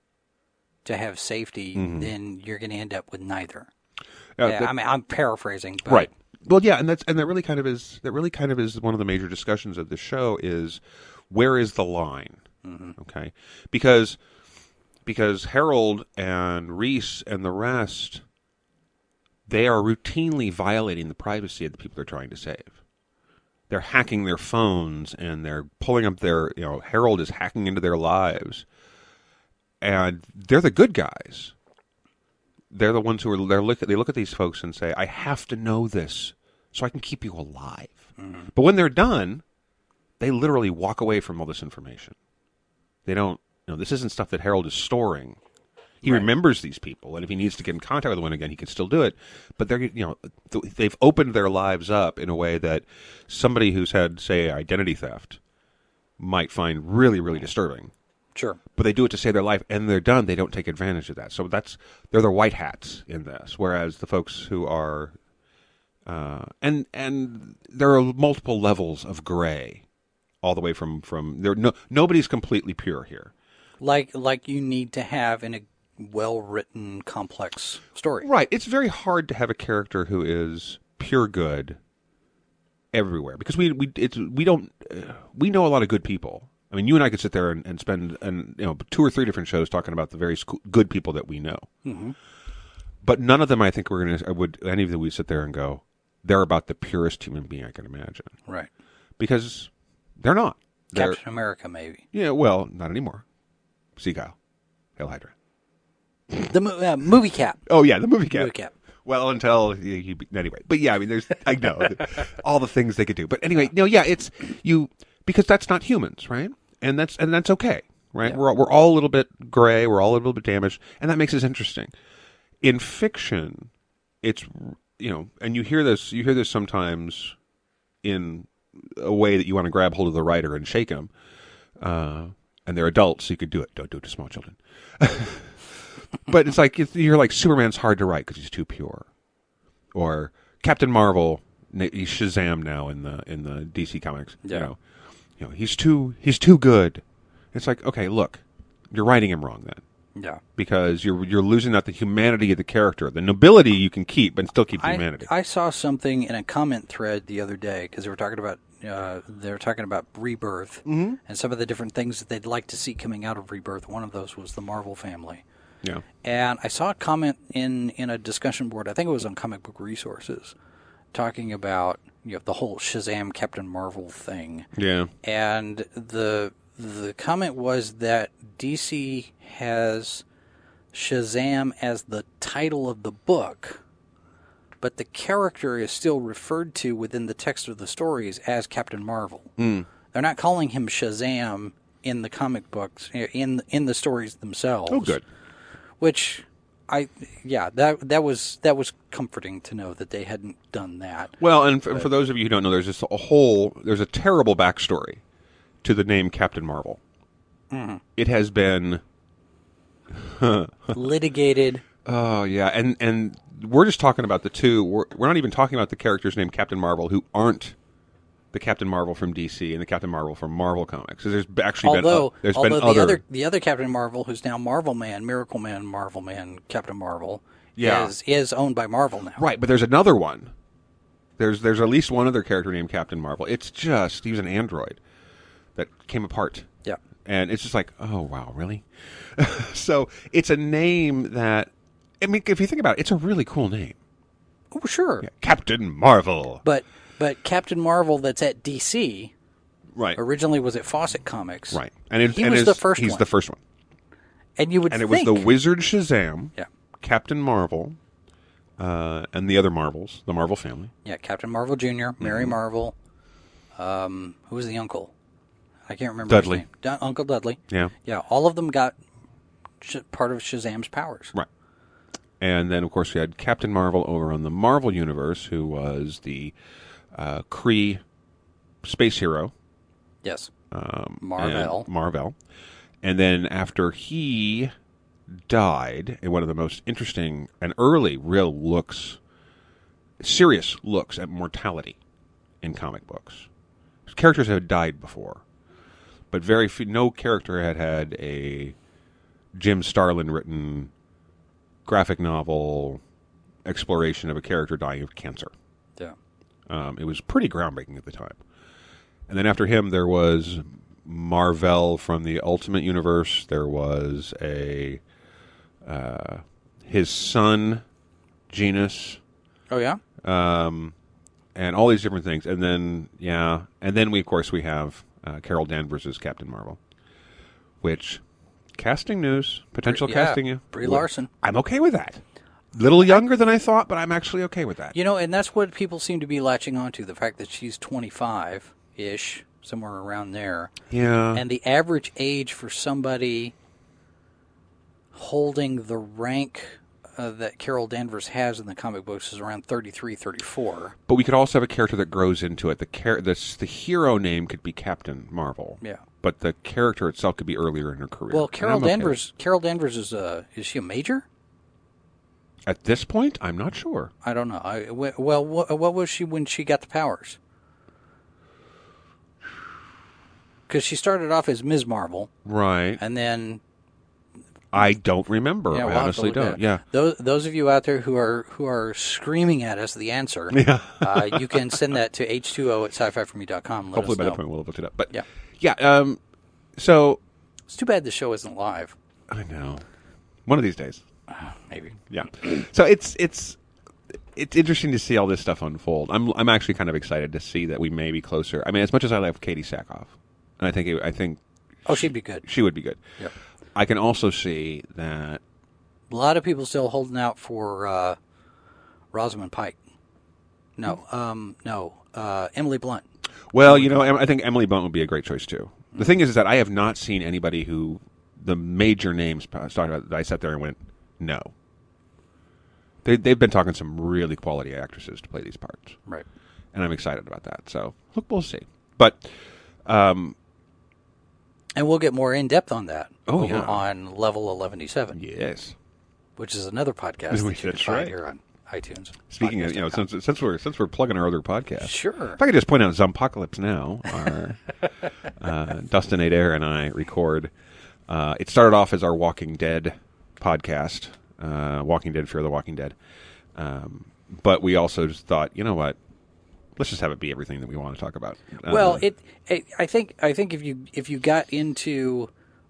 to have safety, then you're going to end up with neither. Uh, yeah, that- I mean, I'm paraphrasing, but right? Well, yeah, and that's and that really kind of is that really kind of is one of the major discussions of the show is where is the line? Mm-hmm. Okay, because because Harold and Reese and the rest they are routinely violating the privacy of the people they're trying to save. They're hacking their phones and they're pulling up their you know Harold is hacking into their lives, and they're the good guys they're the ones who are they're look at, they look at these folks and say, "I have to know this so I can keep you alive." Mm-hmm. But when they're done, they literally walk away from all this information. They don't, you know, this isn't stuff that Harold is storing. He remembers these people, and if he needs to get in contact with one again, he can still do it. But they're, you know, th- they've opened their lives up in a way that somebody who's had, say, identity theft might find really, really disturbing sure. but they do it to save their life and they're done they don't take advantage of that so that's they're the white hats in this whereas the folks who are uh, and and there are multiple levels of gray all the way from from there no nobody's completely pure here. Like like you need to have in a well written, complex story. right. It's very hard to have a character who is pure good everywhere because we we it's we don't uh, we know a lot of good people. I mean you and i could sit there and, and spend and you know two or three different shows talking about the very good people that we know. But none of them i think we're gonna I would any of them we sit there and go they're about the purest human being i can imagine. Right. because they're not they're Captain America, maybe. yeah well not anymore see kyle hail hydra The mo- uh, movie cap. oh yeah the movie cap Movie cap. Well, until he, he anyway, but yeah, I mean, there's I know all the things they could do, but anyway, no, yeah, it's you because that's not humans, right? And that's and that's okay, right? We're all- we're all a little bit gray, we're all a little bit damaged, and that makes us interesting. In fiction, it's you know, and you hear this, you hear this sometimes in a way that you want to grab hold of the writer and shake him, uh, and they're adults, so you could do it. Don't do it to small children. but it's like it's, you're like Superman's hard to write because he's too pure, or Captain Marvel. He's Shazam now in the in the DC comics. Yeah. You know, you know he's too he's too good. It's like okay, look, you're writing him wrong then Yeah. because you're you're losing out the humanity of the character. The nobility you can keep, but still keep the I, humanity. I saw something in a comment thread the other day because they were talking about uh, they're talking about rebirth Mm-hmm. and some of the different things that they'd like to see coming out of rebirth. One of those was the Marvel family. yeah. And I saw a comment in, in a discussion board, I think it was on Comic Book Resources, talking about you know the whole Shazam Captain Marvel thing. Yeah. And the the comment was that DC has Shazam as the title of the book, but the character is still referred to within the text of the stories as Captain Marvel. Hmm. They're not calling him Shazam in the comic books in in the stories themselves Oh, good. which I yeah that that was that was comforting to know that they hadn't done that. Well, and for, for those of you who don't know, there's just a whole there's a terrible backstory to the name Captain Marvel. It has been Litigated. Oh yeah, and and we're just talking about the two. We're, we're not even talking about the characters named Captain Marvel who aren't the Captain Marvel from DC and the Captain Marvel from Marvel Comics. So there's actually Although, been o- there's although been the other, other the other Captain Marvel, who's now Marvel Man, Miracle Man, Marvel Man, Captain Marvel, Yeah. is is owned by Marvel now. right, but there's another one. There's there's at least one other character named Captain Marvel. It's just he was an android that came apart. Yeah. and it's just like, oh wow, really? so it's a name that I mean, if you think about it, it's a really cool name, Oh, sure. Captain Marvel. But but Captain Marvel that's at DC Right, originally was at Fawcett Comics. right, and it, He and was the first He's one. the first one, And you would and it think was the Wizard Shazam, Yeah. Captain Marvel, uh, and the other Marvels, the Marvel family. Yeah, Captain Marvel Jr., Mary Mm-hmm. Marvel. Um, who was the uncle? I can't remember. his Dudley. name. Du- uncle Dudley. Yeah. Yeah, all of them got sh- part of Shazam's powers. Right. And then, of course, we had Captain Marvel over on the Marvel Universe, who was the uh, Kree space hero. Yes. Um, Marvel. and Marvel. And then after he died, in one of the most interesting and early real looks, serious looks at mortality in comic books. Characters had died before, but very few, no character had had a Jim Starlin written graphic novel exploration of a character dying of cancer. Yeah. Um, it was pretty groundbreaking at the time. And then after him, there was Marvel from the Ultimate Universe. There was a uh, his son, Genis, Oh yeah. um, and all these different things. And then yeah, and then we of course we have uh, Carol Danvers as Captain Marvel, which casting news, potential Yeah, casting you, Brie Larson. I'm okay with that. Little younger than I thought, but I'm actually okay with that. You know, and that's what people seem to be latching onto the fact that she's 25 ish, somewhere around there. Yeah. And the average age for somebody holding the rank uh, that Carol Danvers has in the comic books is around 33, 34. But we could also have a character that grows into it. The char- the, the hero name could be Captain Marvel. Yeah. But the character itself could be earlier in her career. Well, Carol I'm okay Danvers. Carol Danvers is a is she a major? At this point, I'm not sure. I don't know. I, well, what, what was she when she got the powers? Because she started off as Ms. Marvel, Right. and then I don't remember. yeah, I we'll have honestly don't. Yeah. Those those of you out there who are who are screaming at us the answer, Yeah. uh, you can send that to h2o at sci-fi4me.com. Let Hopefully by know. that point we'll have looked it up. But Yeah. yeah. Um, so It's too bad the show isn't live. I know. One of these days. Maybe. Yeah. So it's it's it's interesting to see all this stuff unfold. I'm I'm actually kind of excited to see that we may be closer. I mean, as much as I love Katee Sackhoff, and I think it, I think Oh, she'd be good. she would be good. Yep. I can also see that A lot of people still holding out for uh, Rosamund Pike. No, um, no, uh, Emily Blunt. Well, you know, Em- I think Emily Blunt would be a great choice too. The thing is, is that I have not seen anybody who the major names p- talking about. that I sat there and went, no. They they've been talking some really quality actresses to play these parts, Right. and I'm excited about that. So look, we'll see. But um, And we'll get more in depth on that. Oh, yeah. on level eleven seven, yes. which is another podcast that you can That's find right. here on iTunes. Speaking of, you know, since since we're since we're plugging our other podcast, Sure. If I could just point out, Zompocalypse Now, our uh, Dustin Adair and I record. Uh, it started off as our Walking Dead podcast, uh, Walking Dead, Fear the Walking Dead. Um, but we also just thought, you know what? Let's just have it be everything that we want to talk about. Uh, Well, it, it. I think. I think if you if you got into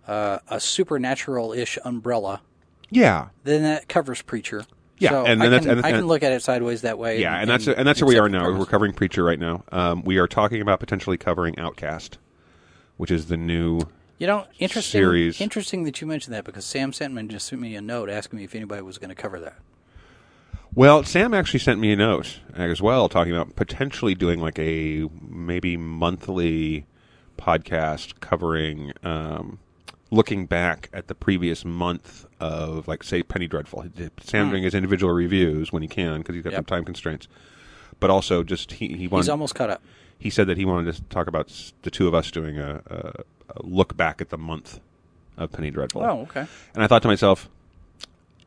uh, a supernatural ish umbrella, yeah, then that covers Preacher. Yeah, so and I that's- can, and- I can look at it sideways that way. yeah, and, that's and that's where we are now. We're covering Preacher right now. Um, we are talking about potentially covering Outcast, which is the new You know, interesting. series. Interesting that you mentioned that because Sam Sentman just sent me a note asking me if anybody was going to cover that. Well, Sam actually sent me a note as well, talking about potentially doing like a maybe monthly podcast covering, um, looking back at the previous month of, like, say, Penny Dreadful. Sam hmm. doing his individual reviews when he can because he's got. Yep. some time constraints, but also just he he wanted, He's almost caught up. he said that he wanted to talk about the two of us doing a, a, a look back at the month of Penny Dreadful. Oh, okay. And I thought to myself,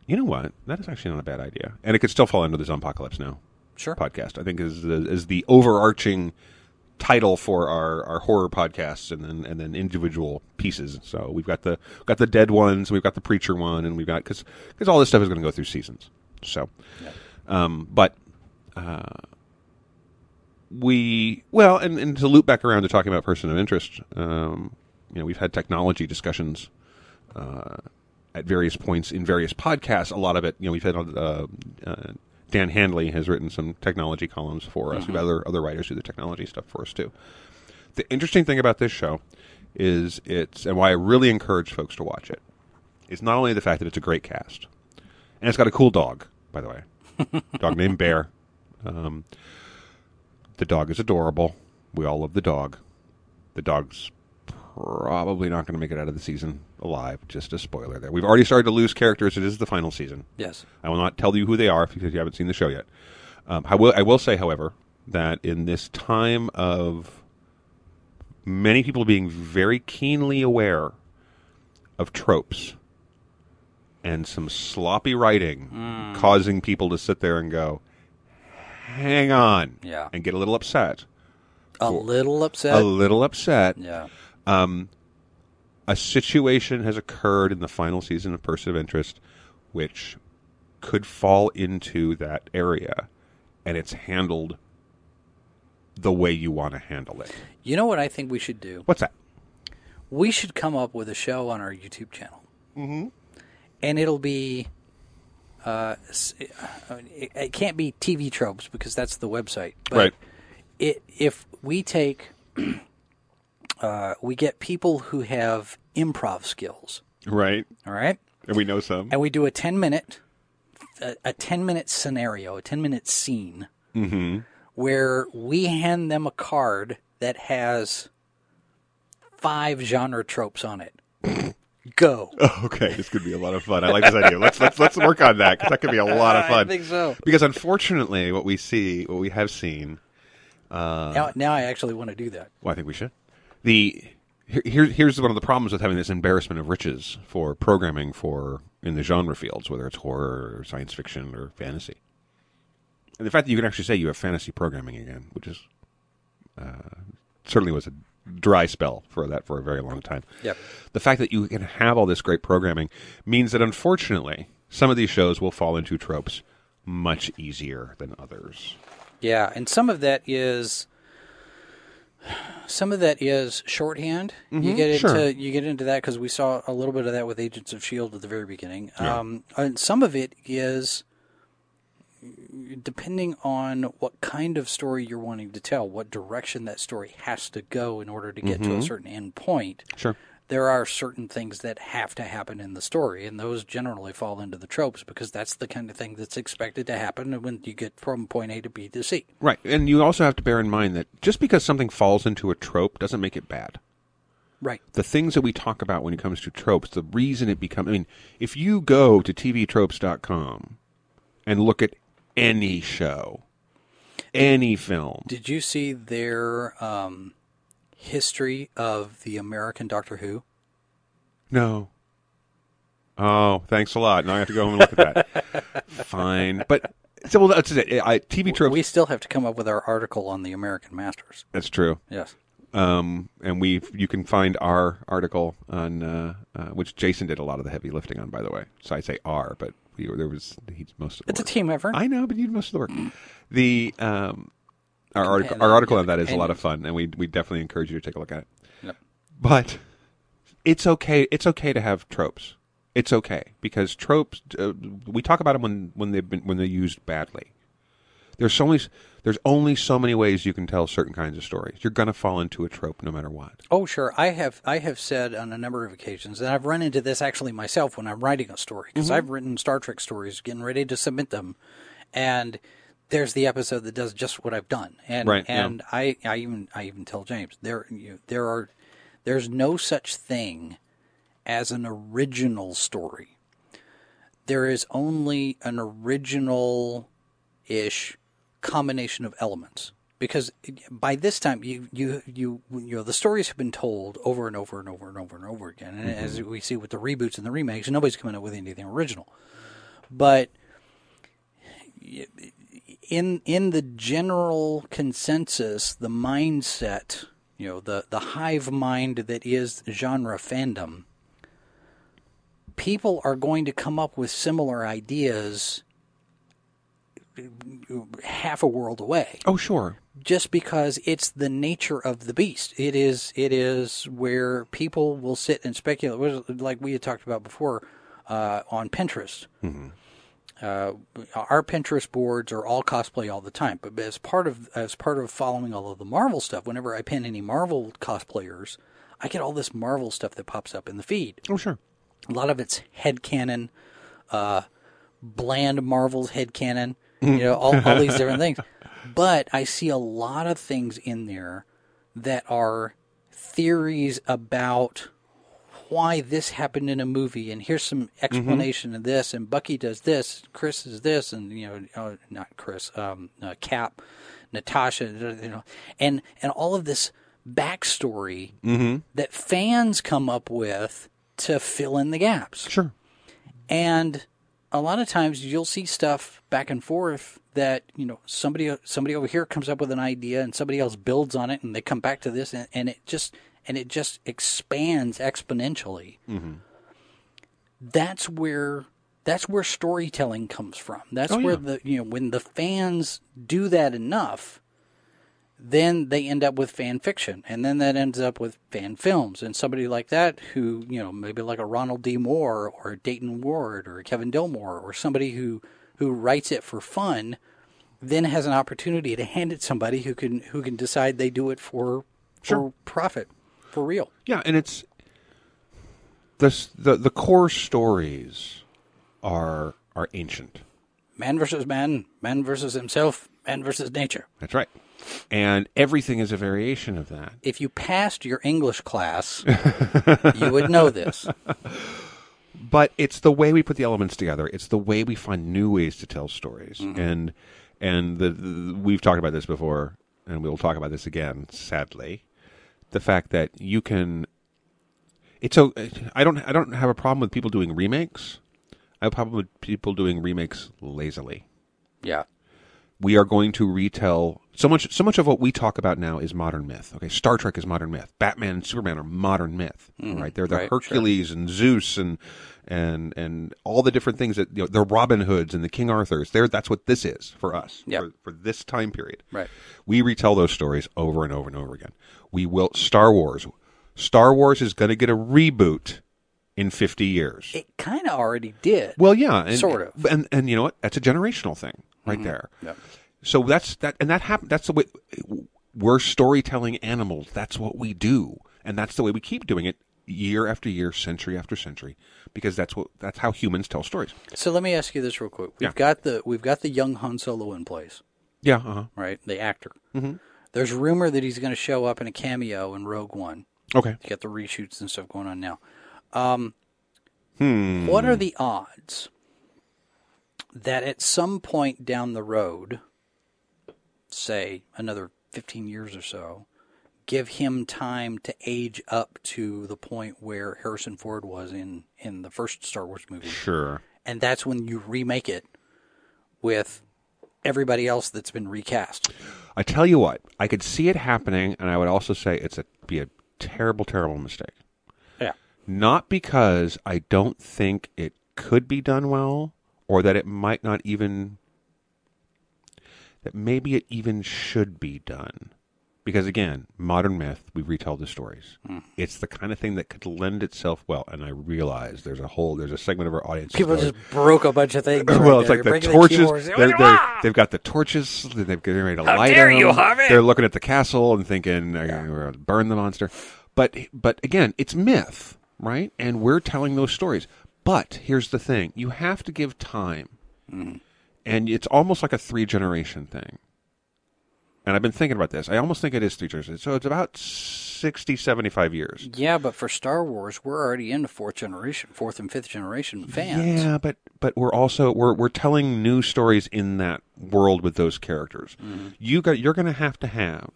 you know what? That is actually not a bad idea, and it could still fall under the Zompocalypse Now Sure. podcast. I think is the, is the overarching title for our, our horror podcasts and then and then individual pieces. So we've got the got the dead ones, we've got the preacher one, and we've got because because all this stuff is going to go through seasons. So, um, but uh, we well, and, and to loop back around to talking about person of interest, um, you know, we've had technology discussions uh, at various points in various podcasts. A lot of it, you know, we've had uh, uh, Dan Handley has written some technology columns for us. We've other other writers do the technology stuff for us too. The interesting thing about this show is it's and why I really encourage folks to watch it is not only the fact that it's a great cast and it's got a cool dog, by the way, dog named Bear. Um, the dog is adorable. We all love the dog. The dog's probably not going to make it out of the season alive. Just a spoiler there. We've already started to lose characters. It is the final season. Yes. I will not tell you who they are because you haven't seen the show yet. Um, I will. I will say, however, that in this time of many people being very keenly aware of tropes and some sloppy writing Mm. causing people to sit there and go, "Hang on," Yeah. and get a little upset. A little upset. A little upset. Yeah. Um, a situation has occurred in the final season of Person of Interest, which could fall into that area, and it's handled the way you want to handle it. You know what I think we should do? What's that? We should come up with a show on our YouTube channel. Mm-hmm. And it'll be. Uh, it, it can't be TV tropes because that's the website. But Right. It, if we take. Uh, we get people who have improv skills. Right. All right. And we know some. and we do a 10 minute a, a 10 minute scenario a 10 minute scene where we hand them a card that has five genre tropes on it go okay, this could be a lot of fun. I like this idea. Let's let's let's work on that because that could be a lot of fun. I think so. Because unfortunately, what we see, what we have seen, now, now i actually want to do that Well, I think we should. The here, here- here's one of the problems with having this embarrassment of riches for programming for in the genre fields, whether it's horror or science fiction or fantasy. And the fact that you can actually say you have fantasy programming again, which is uh, certainly was a dry spell for that for a very long time. Yep. The fact that you can have all this great programming means that unfortunately some of these shows will fall into tropes much easier than others. yeah and some of that is some of that is shorthand. you get into sure. you get into that because we saw a little bit of that with Agents of Shield at the very beginning. Um, and some of it is depending on what kind of story you're wanting to tell, what direction that story has to go in order to get to a certain end point. Sure. There are certain things that have to happen in the story, and those generally fall into the tropes because that's the kind of thing that's expected to happen when you get from point A to B to C. Right. And you also have to bear in mind that just because something falls into a trope doesn't make it bad. Right. The things that we talk about when it comes to tropes, the reason it becomes, I mean, if you go to tvtropes.com and look at any show, any film, Did you see their um, history of the American Doctor Who? no. Oh, thanks a lot. Now I have to go home and look at that. Fine. But, so, well, that's it. I, TV tropes, We still have to come up with our article on the American Masters. that's true. Yes. um, and we you can find our article on uh, uh, which Jason did a lot of the heavy lifting on, by the way. So I say R, but we, there was he's most of the It's a work. team effort. I know, but you did most of the work. The um, our article our article on that is a lot of fun, and we we definitely encourage you to take a look at it. Yep. But it's okay. It's okay to have tropes. It's okay because tropes. Uh, we talk about them when when they've been when they're used badly. There's so many. There's only so many ways you can tell certain kinds of stories. You're going to fall into a trope no matter what. Oh, sure. I have I have said on a number of occasions, and I've run into this actually myself when I'm writing a story because I've written Star Trek stories, getting ready to submit them, and there's the episode that does just what I've done, and Right, yeah. and I, I even I even tell James there you, there are there's no such thing as an original story. There is only an original ish combination of elements. Because by this time you you you you know the stories have been told over and over and over and over and over again. And as mm-hmm. we see with the reboots and the remakes nobody's coming up with anything original. But in in the general consensus, the mindset, you know, the the hive mind that is genre fandom, people are going to come up with similar ideas half a world away Oh, sure. just because it's the nature of the beast. It is it is where people will sit and speculate, like we had talked about before uh, on Pinterest. Uh, our Pinterest boards are all cosplay all the time, but as part of as part of following all of the Marvel stuff, whenever I pin any Marvel cosplayers, I get all this Marvel stuff that pops up in the feed. Oh, sure. A lot of it's headcanon, uh, bland Marvel's headcanon, you know, all, all these different things. But I see a lot of things in there that are theories about why this happened in a movie, and here's some explanation of this, and Bucky does this, Chris is this, and you know, uh, not Chris, um, uh, Cap, Natasha, you know, and and all of this backstory that fans come up with to fill in the gaps. Sure. And a lot of times you'll see stuff back and forth that you know somebody somebody over here comes up with an idea and somebody else builds on it and they come back to this and, and it just and it just expands exponentially. Mm-hmm. That's where that's where storytelling comes from. That's Oh, where yeah. the you know when the fans do that enough, then they end up with fan fiction, and then that ends up with fan films. And somebody like that, who you know, maybe like a Ronald D. Moore or a Dayton Ward or a Kevin Dilmore or somebody who who writes it for fun, then has an opportunity to hand it somebody who can who can decide they do it for for profit, for real. Yeah, and it's the the the core stories are are ancient. Man versus man, man versus himself, man versus nature. That's right. And everything is a variation of that. If you passed your English class, you would know this. But it's the way we put the elements together. It's the way we find new ways to tell stories. Mm-hmm. And and the, the we've talked about this before, and we'll talk about this again. Sadly, the fact that you can. It's so I don't I don't have a problem with people doing remakes. I have a problem with people doing remakes lazily. Yeah. We are going to retell so much so much of what we talk about now is modern myth okay star trek is modern myth batman and superman are modern myth mm-hmm. Right? they're the Right, sure. hercules and zeus and and and all the different things that you know the robin hoods and the king arthurs they're that's what this is for us Yep. for, for this time period Right. we retell those stories over and over and over again we will star wars star wars is going to get a reboot in 50 years It kind of already did. well, yeah, and, Sort of. and and you know what? That's a generational thing right there. Yep. So that's that, and that happened That's the way we're storytelling animals. That's what we do, and that's the way we keep doing it year after year, century after century, because that's what that's how humans tell stories. So let me ask you this real quick. We've Yeah. got the we've got the young Han Solo in place, Yeah. Uh-huh. right? The actor. Mm-hmm. There's rumor that he's going to show up in a cameo in Rogue One. Okay. You got the reshoots and stuff going on now. Um, Hmm. What are the odds that at some point down the road, say another 15 years or so, give him time to age up to the point where Harrison Ford was in, in the first Star Wars movie? Sure. And that's when you remake it with everybody else that's been recast. I tell you what, I could see it happening, and I would also say it's a be a terrible, terrible mistake. Yeah. Not because I don't think it could be done well, or that it might not even, that maybe it even should be done. Because again, modern myth, we retell the stories. Hmm. It's the kind of thing that could lend itself well. And I realize there's a whole, there's a segment of our audience. People just broke a bunch of things. well, right it's like the torches. they're, they've got the torches. They're getting ready to light dare them. you, Harvey! They're looking at the castle and thinking, "Are burn the monster." But but again, it's myth, right? And we're telling those stories. But here's the thing: you have to give time, Mm-hmm. and it's almost like a three generation thing. And I've been thinking about this. I almost think it is three generations. So it's about 60, 75 years. Yeah, but for Star Wars, we're already into fourth generation, fourth and fifth generation fans. Yeah, but but we're also we're we're telling new stories in that world with those characters. You got you're going to have to have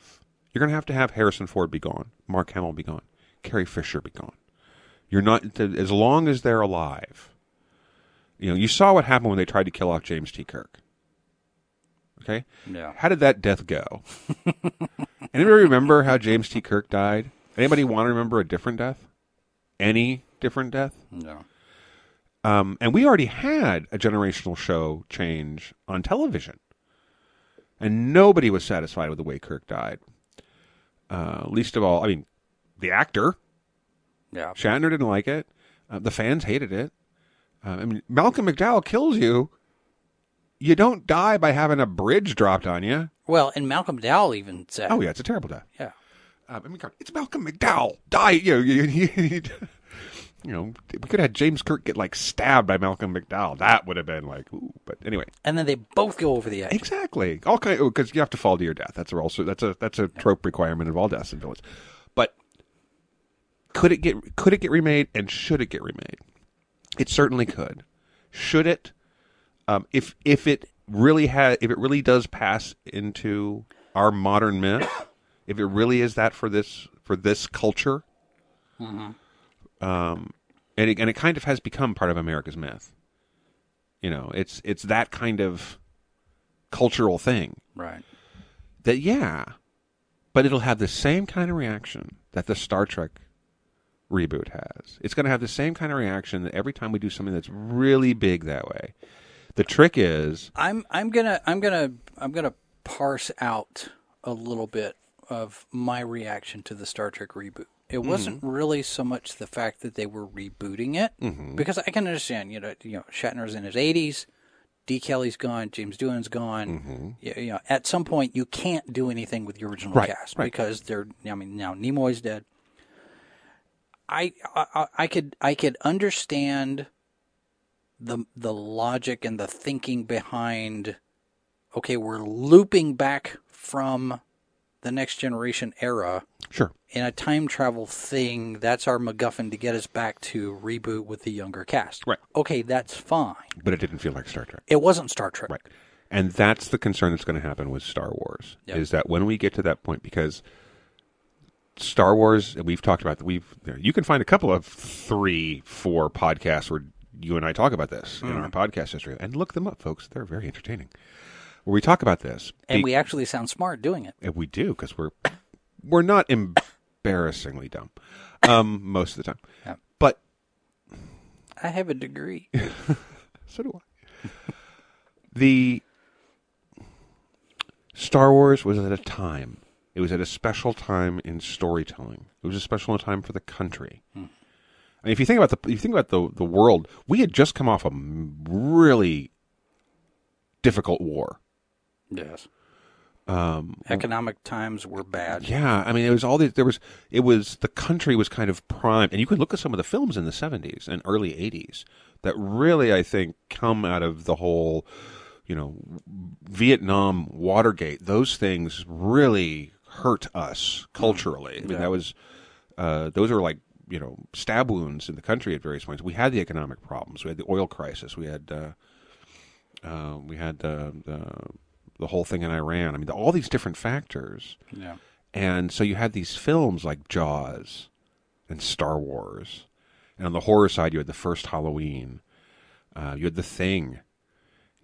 you're going to have to have Harrison Ford be gone, Mark Hamill be gone, Carrie Fisher be gone. You're not as long as they're alive. You know, you saw what happened when they tried to kill off James T. Kirk. Okay. Yeah. How did that death go? Anybody remember how James T. Kirk died? Anybody want to remember a different death? Any different death? No. Um, and we already had a generational show change on television, and nobody was satisfied with the way Kirk died. Uh, least of all, I mean, the actor Yeah. Shatner didn't like it. Uh, the fans hated it. Uh, I mean, Malcolm McDowell kills you. You don't die by having a bridge dropped on you. Well, and Malcolm McDowell even said. Oh yeah, it's a terrible death. Yeah. Um, I mean, God, it's Malcolm McDowell. Die. You know, you, you, you, you know, we could have had James Kirk get like stabbed by Malcolm McDowell. That would have been like, ooh. But anyway, And then they both go over the edge. exactly. All kind because you have to fall to your death. That's also that's a that's a trope requirement of all deaths and villains. But could it get could it get remade and should it get remade? It certainly could. Should it? Um, if if it really has if it really does pass into our modern myth, if it really is that for this for this culture, um, and it, and it kind of has become part of America's myth. You know, it's it's that kind of cultural thing Right. that yeah, but it'll have the same kind of reaction that the Star Trek reboot has. It's going to have the same kind of reaction that every time we do something that's really big that way. The trick is, I'm I'm gonna I'm gonna I'm gonna parse out a little bit of my reaction to the Star Trek reboot. It mm-hmm. wasn't really so much the fact that they were rebooting it, mm-hmm. because I can understand. You know, you know, Shatner's in his 80s, D. Kelley's gone, James Doohan's gone. Mm-hmm. You, you know, at some point you can't do anything with the original Right, cast right. because they're. I mean, now Nimoy's dead. I, I I could I could understand the the logic and the thinking behind okay we're looping back from the next generation era sure, in a time travel thing that's our MacGuffin to get us back to reboot with the younger cast. Right. Okay, that's fine. but it didn't feel like Star Trek. It wasn't Star Trek. Right. And that's the concern that's going to happen with Star Wars Yep. is that when we get to that point, because Star Wars, and we've talked about, we've you can find a couple of three, four podcasts where you and I talk about this in Mm-hmm. our podcast history, and look them up, folks. They're very entertaining. Where we talk about this, And Be- we actually sound smart doing it. and we do because we're we're not embarrassingly dumb um, most of the time, Yep. but I have a degree. So do I. the Star Wars was at a time. It was at a special time in storytelling. It was a special time for the country. I mean, if you think about the, if you think about the the world, we had just come off a really difficult war. yes. Um, Economic times were bad. Yeah, I mean, it was all these. There was, it was the country was kind of primed, and you could look at some of the films in the '70s and early '80s that really, I think, come out of the whole, you know, Vietnam, Watergate. Those things really hurt us culturally. I mean, Yeah. that was, uh, those are like you know stab wounds in the country at various points. We had the economic problems. We had the oil crisis. We had, uh, uh, we had the, the the whole thing in Iran. I mean, all these different factors. Yeah. And so you had these films like Jaws and Star Wars. And on the horror side, you had the first Halloween. Uh, you had The Thing.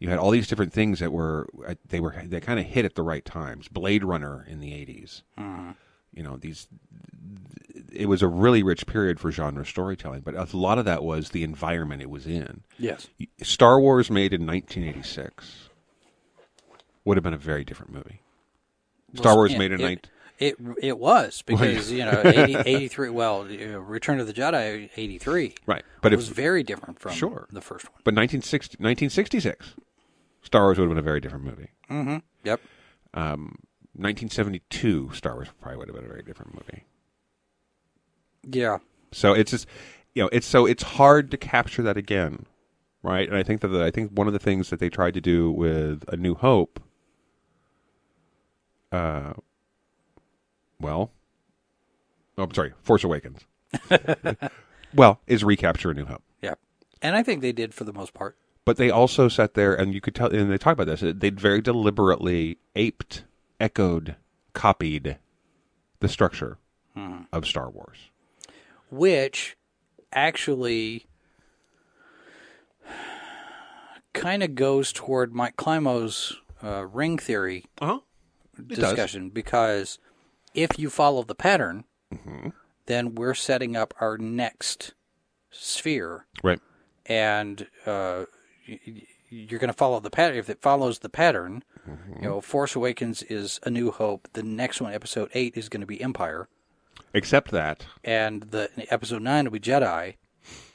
You had all these different things that were uh, they were they kind of hit at the right times. Blade Runner in the 80s. You know these. It was a really rich period for genre storytelling, but a lot of that was the environment it was in. Yes. Star Wars made in 1986 would have been a very different movie. Star Wars Yeah, made in it, 19 it it was because you know 80, 83 well Return of the Jedi 83 Right, but it if- was very different from Sure. the first one. But 1960, 1966, Star Wars would have been a very different movie. Mm-hmm. Yep. Um, 1972, Star Wars probably would have been a very different movie. Yeah. So it's just, you know, it's so it's hard to capture that again, right? And I think that the, I think one of the things that they tried to do with A New Hope, uh, well, oh, I'm sorry, Force Awakens, well, is recapture A New Hope. Yeah, And I think they did for the most part. But they also sat there and you could tell and they talk about this they very deliberately aped echoed copied the structure of star wars which actually kind of goes toward Mike Klimo's uh, ring theory Uh-huh. discussion because if you follow the pattern, Mm-hmm. then we're setting up our next sphere, Right. and uh, you're going to follow the pattern. If it follows the pattern, Mm-hmm. you know, Force Awakens is A New Hope. The next one, Episode Eight, is going to be Empire, Except that and the Episode Nine will be Jedi,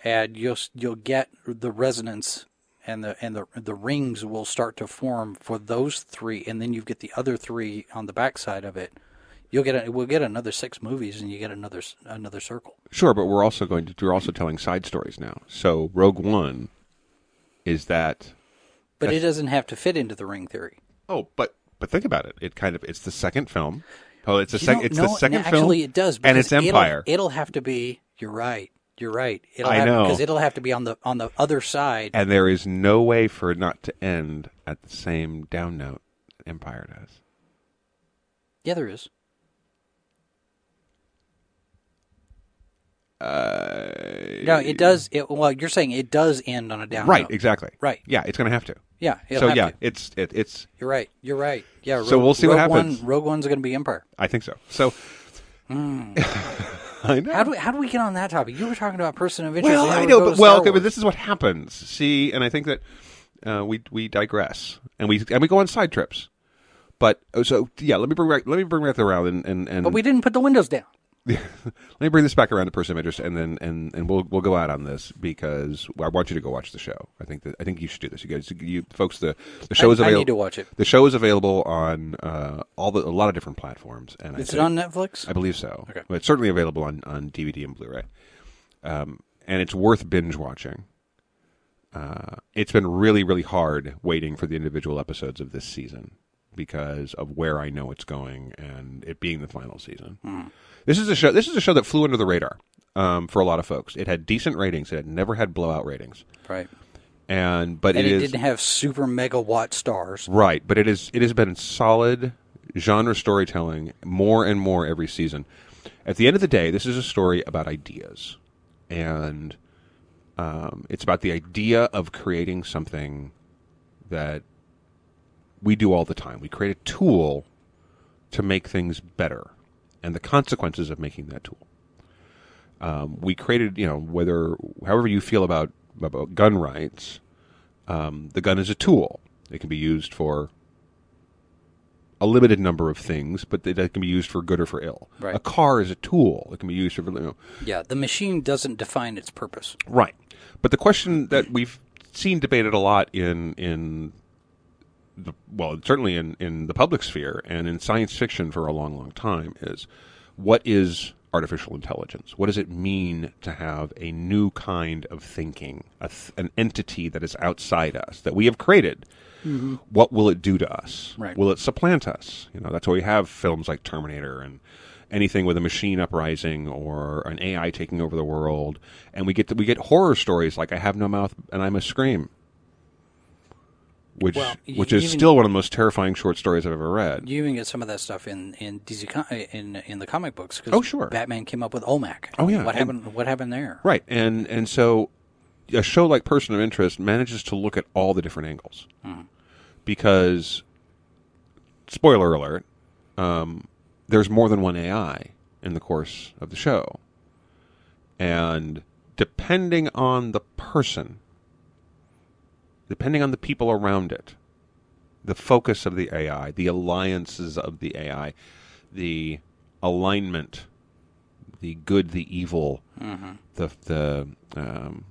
and you'll you'll get the resonance. And the and the the rings will start to form for those three, and then you get the other three on the backside of it. You'll get a, we'll get another six movies, and you get another another circle. Sure, but we're also going to we're also telling side stories now. So Rogue One is that But it doesn't have to fit into the ring theory. oh, but but think about it. It kind of it's the second film. Oh, it's the You second don't it's know- the second no, film. Actually, it does. and it's because it'll- Empire. It'll, have to be. You're right. You're right. It'll I have, know. because it'll have to be on the on the other side. and there is no way for it not to end at the same down note Empire does. yeah, there is. Uh, No, it does. It, well, you're saying it does end on a down. right, note. exactly. Right. Yeah, it's going to have to. Yeah. So yeah, to. it's it, it's You're right. You're right. Yeah. So we'll see what happens. One, Rogue One's going to be Empire. I think so. So I know. How do we, how do we get on that topic? You were talking about person of interest. Well, I know, but well, okay, but this is what happens. See, and I think that uh, we we digress and we and we go on side trips. But oh, so yeah, let me bring back let me bring back around and and, and But we didn't put the windows down. let me bring this back around to person of interest, and then and and we'll we'll go out on this because I want you to go watch the show. I think that I think you should do this. You guys, you folks, the the show I- is I available. need to watch it. The show is available on uh, all the a lot of different platforms, and I Is it think- on Netflix? I believe so. Okay. But it's certainly available on, on DVD and Blu-ray, um, and it's worth binge watching. Uh, it's been really, really hard waiting for the individual episodes of this season because of where I know it's going and it being the final season. Hmm. This is a show. This is a show that flew under the radar um, for a lot of folks. It had decent ratings. It had never had blowout ratings, Right. and but And it it, is didn't have super megawatt stars. Right, but it is it has been solid genre storytelling more and more every season. At the end of the day, this is a story about ideas, and um, it's about the idea of creating something that we do all the time. We create a tool to make things better, and the consequences of making that tool. Um, we created, you know, whether however you feel about about gun rights, um, the gun is a tool. It can be used for a limited number of things, but it it can be used for good or for ill. Right. A car is a tool. It can be used for you know, Yeah, the machine doesn't define its purpose. right. But the question that we've seen debated a lot in in the, well, certainly in in the public sphere and in science fiction for a long, long time is what is artificial intelligence? What does it mean to have a new kind of thinking, a th- an entity that is outside us that we have created? Mm-hmm. What will it do to us? Right. Will it supplant us? You know, that's why we have films like Terminator and anything with a machine uprising or an AI taking over the world, and we get we get horror stories like I Have No Mouth and I Must Scream, which Well, which is even- still one of the most terrifying short stories I've ever read. You even get some of that stuff in in DC in in the comic books. Oh, sure. Batman came up with OMAC. Oh, yeah, What and- happened? What happened there? Right, and and so a show like Person of Interest manages to look at all the different angles because, spoiler alert, um, there's more than one AI in the course of the show, and depending on the person, depending on the people around it, the focus of the AI, the alliances of the AI, the alignment, the good, the evil, the the um,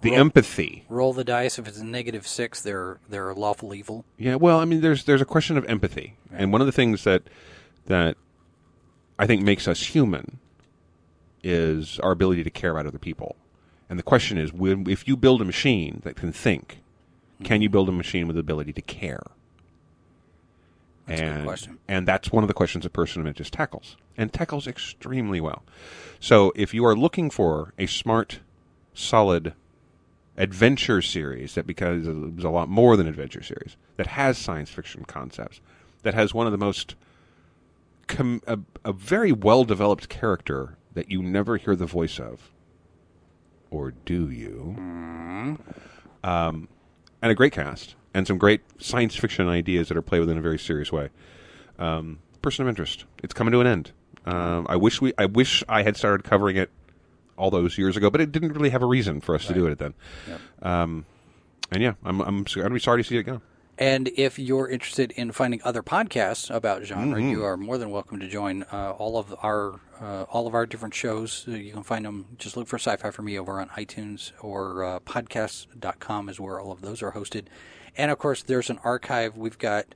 the Roll- empathy. Roll the dice. If it's a negative six, they're they're lawful evil. Yeah, well, I mean, there's there's a question of empathy, and one of the things that that I think makes us human is our ability to care about other people. And the question is, when, if you build a machine that can think, can you build a machine with the ability to care? That's a good and, question. And that's one of the questions a person of interest tackles, and tackles extremely well. So, if you are looking for a smart, solid adventure series that because it's a lot more than adventure series that has science fiction concepts, that has one of the most com- a, a very well developed character that you never hear the voice of, or do you? Um, and a great cast and some great science fiction ideas that are played with in a very serious way. Um, person of interest. It's coming to an end. Um, I wish we. I wish I had started covering it all those years ago, but it didn't really have a reason for us to do it then. Um, and yeah, I'm I'm be sorry to see it go. And if you're interested in finding other podcasts about genre, Mhm. you are more than welcome to join uh, all of our uh, all of our different shows. Uh, you can find them. Just look for Sci-Fi for Me over on iTunes or uh, podcast.com is where all of those are hosted. And of course, there's an archive. We've got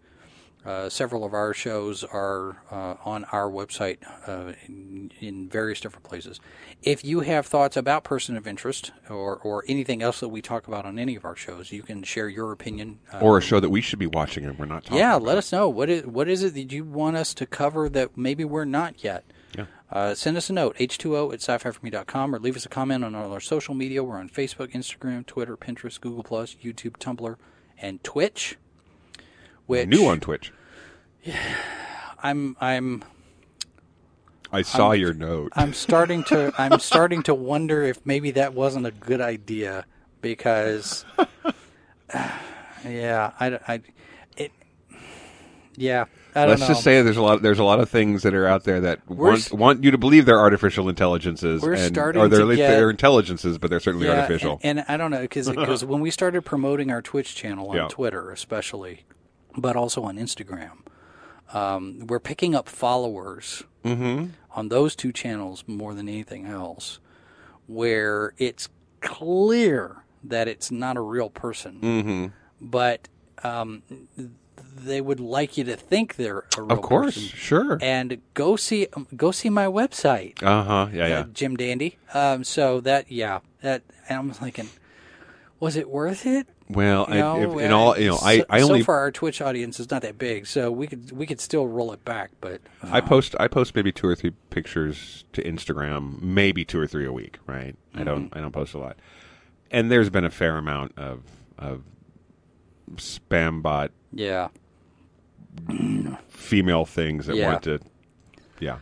uh, several of our shows are uh, on our website uh, in, in various different places. If you have thoughts about person of interest or, or anything else that we talk about on any of our shows, you can share your opinion. Uh, or a show that we should be watching and we're not talking. yeah, about. let us know what is what is it that you want us to cover that maybe we're not yet. Yeah. Uh, send us a note, h2o at sci-fi4me.com, or leave us a comment on all our social media. We're on Facebook, Instagram, Twitter, Pinterest, Google+, YouTube, Tumblr, and Twitch. New on Twitch. Yeah, I'm I'm I saw I'm- your note. I'm starting to I'm starting to wonder if maybe that wasn't a good idea because yeah, I, I it yeah, I don't Let's know. just say there's a lot. There's a lot of things that are out there that We're want, want you to believe they're artificial intelligences, We're and, starting or they're to at least get- they're intelligences, but they're certainly Yeah, artificial. And, and I don't know because when we started promoting our Twitch channel on Yeah. Twitter, especially, but also on Instagram, um, we're picking up followers Mhm. on those two channels more than anything else, where it's clear that it's not a real person, Mhm. but um, they would like you to think they're a real person. Of course, person. sure. And go see go see my website Uh huh. Yeah, yeah. uh, Jim Dandy. Um, so that, yeah, that, and I'm thinking, was it worth it? Well, You I, if, in all, you know, I, so, I only so far our Twitch audience is not that big, so we could we could still roll it back, but I post I post maybe two or three pictures to Instagram, maybe two or three a week, right? I don't Mm-hmm. I don't post a lot, and there's been a fair amount of of spam bot yeah, female things that Yeah. want to, yeah.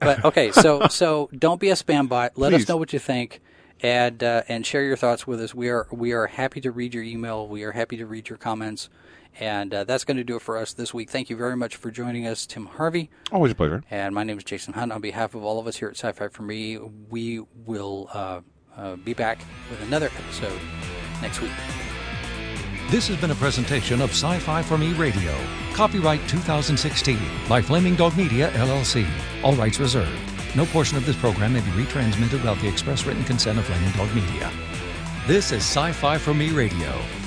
but okay, so so don't be a spam bot. Let us know what you think. And uh, and share your thoughts with us. We are we are happy to read your email. We are happy to read your comments, and uh, that's going to do it for us this week. Thank you very much for joining us, Tim Harvey. Always a pleasure. And my name is Jason Hunt. On behalf of all of us here at Sci Fi For Me, we will uh, uh, be back with another episode next week. This has been a presentation of Sci Fi for Me Radio. Copyright 2016 by Flaming Dog Media, LLC. All rights reserved. No portion of this program may be retransmitted without the express written consent of Flaming Dog Media. This is Sci Fi for Me Radio.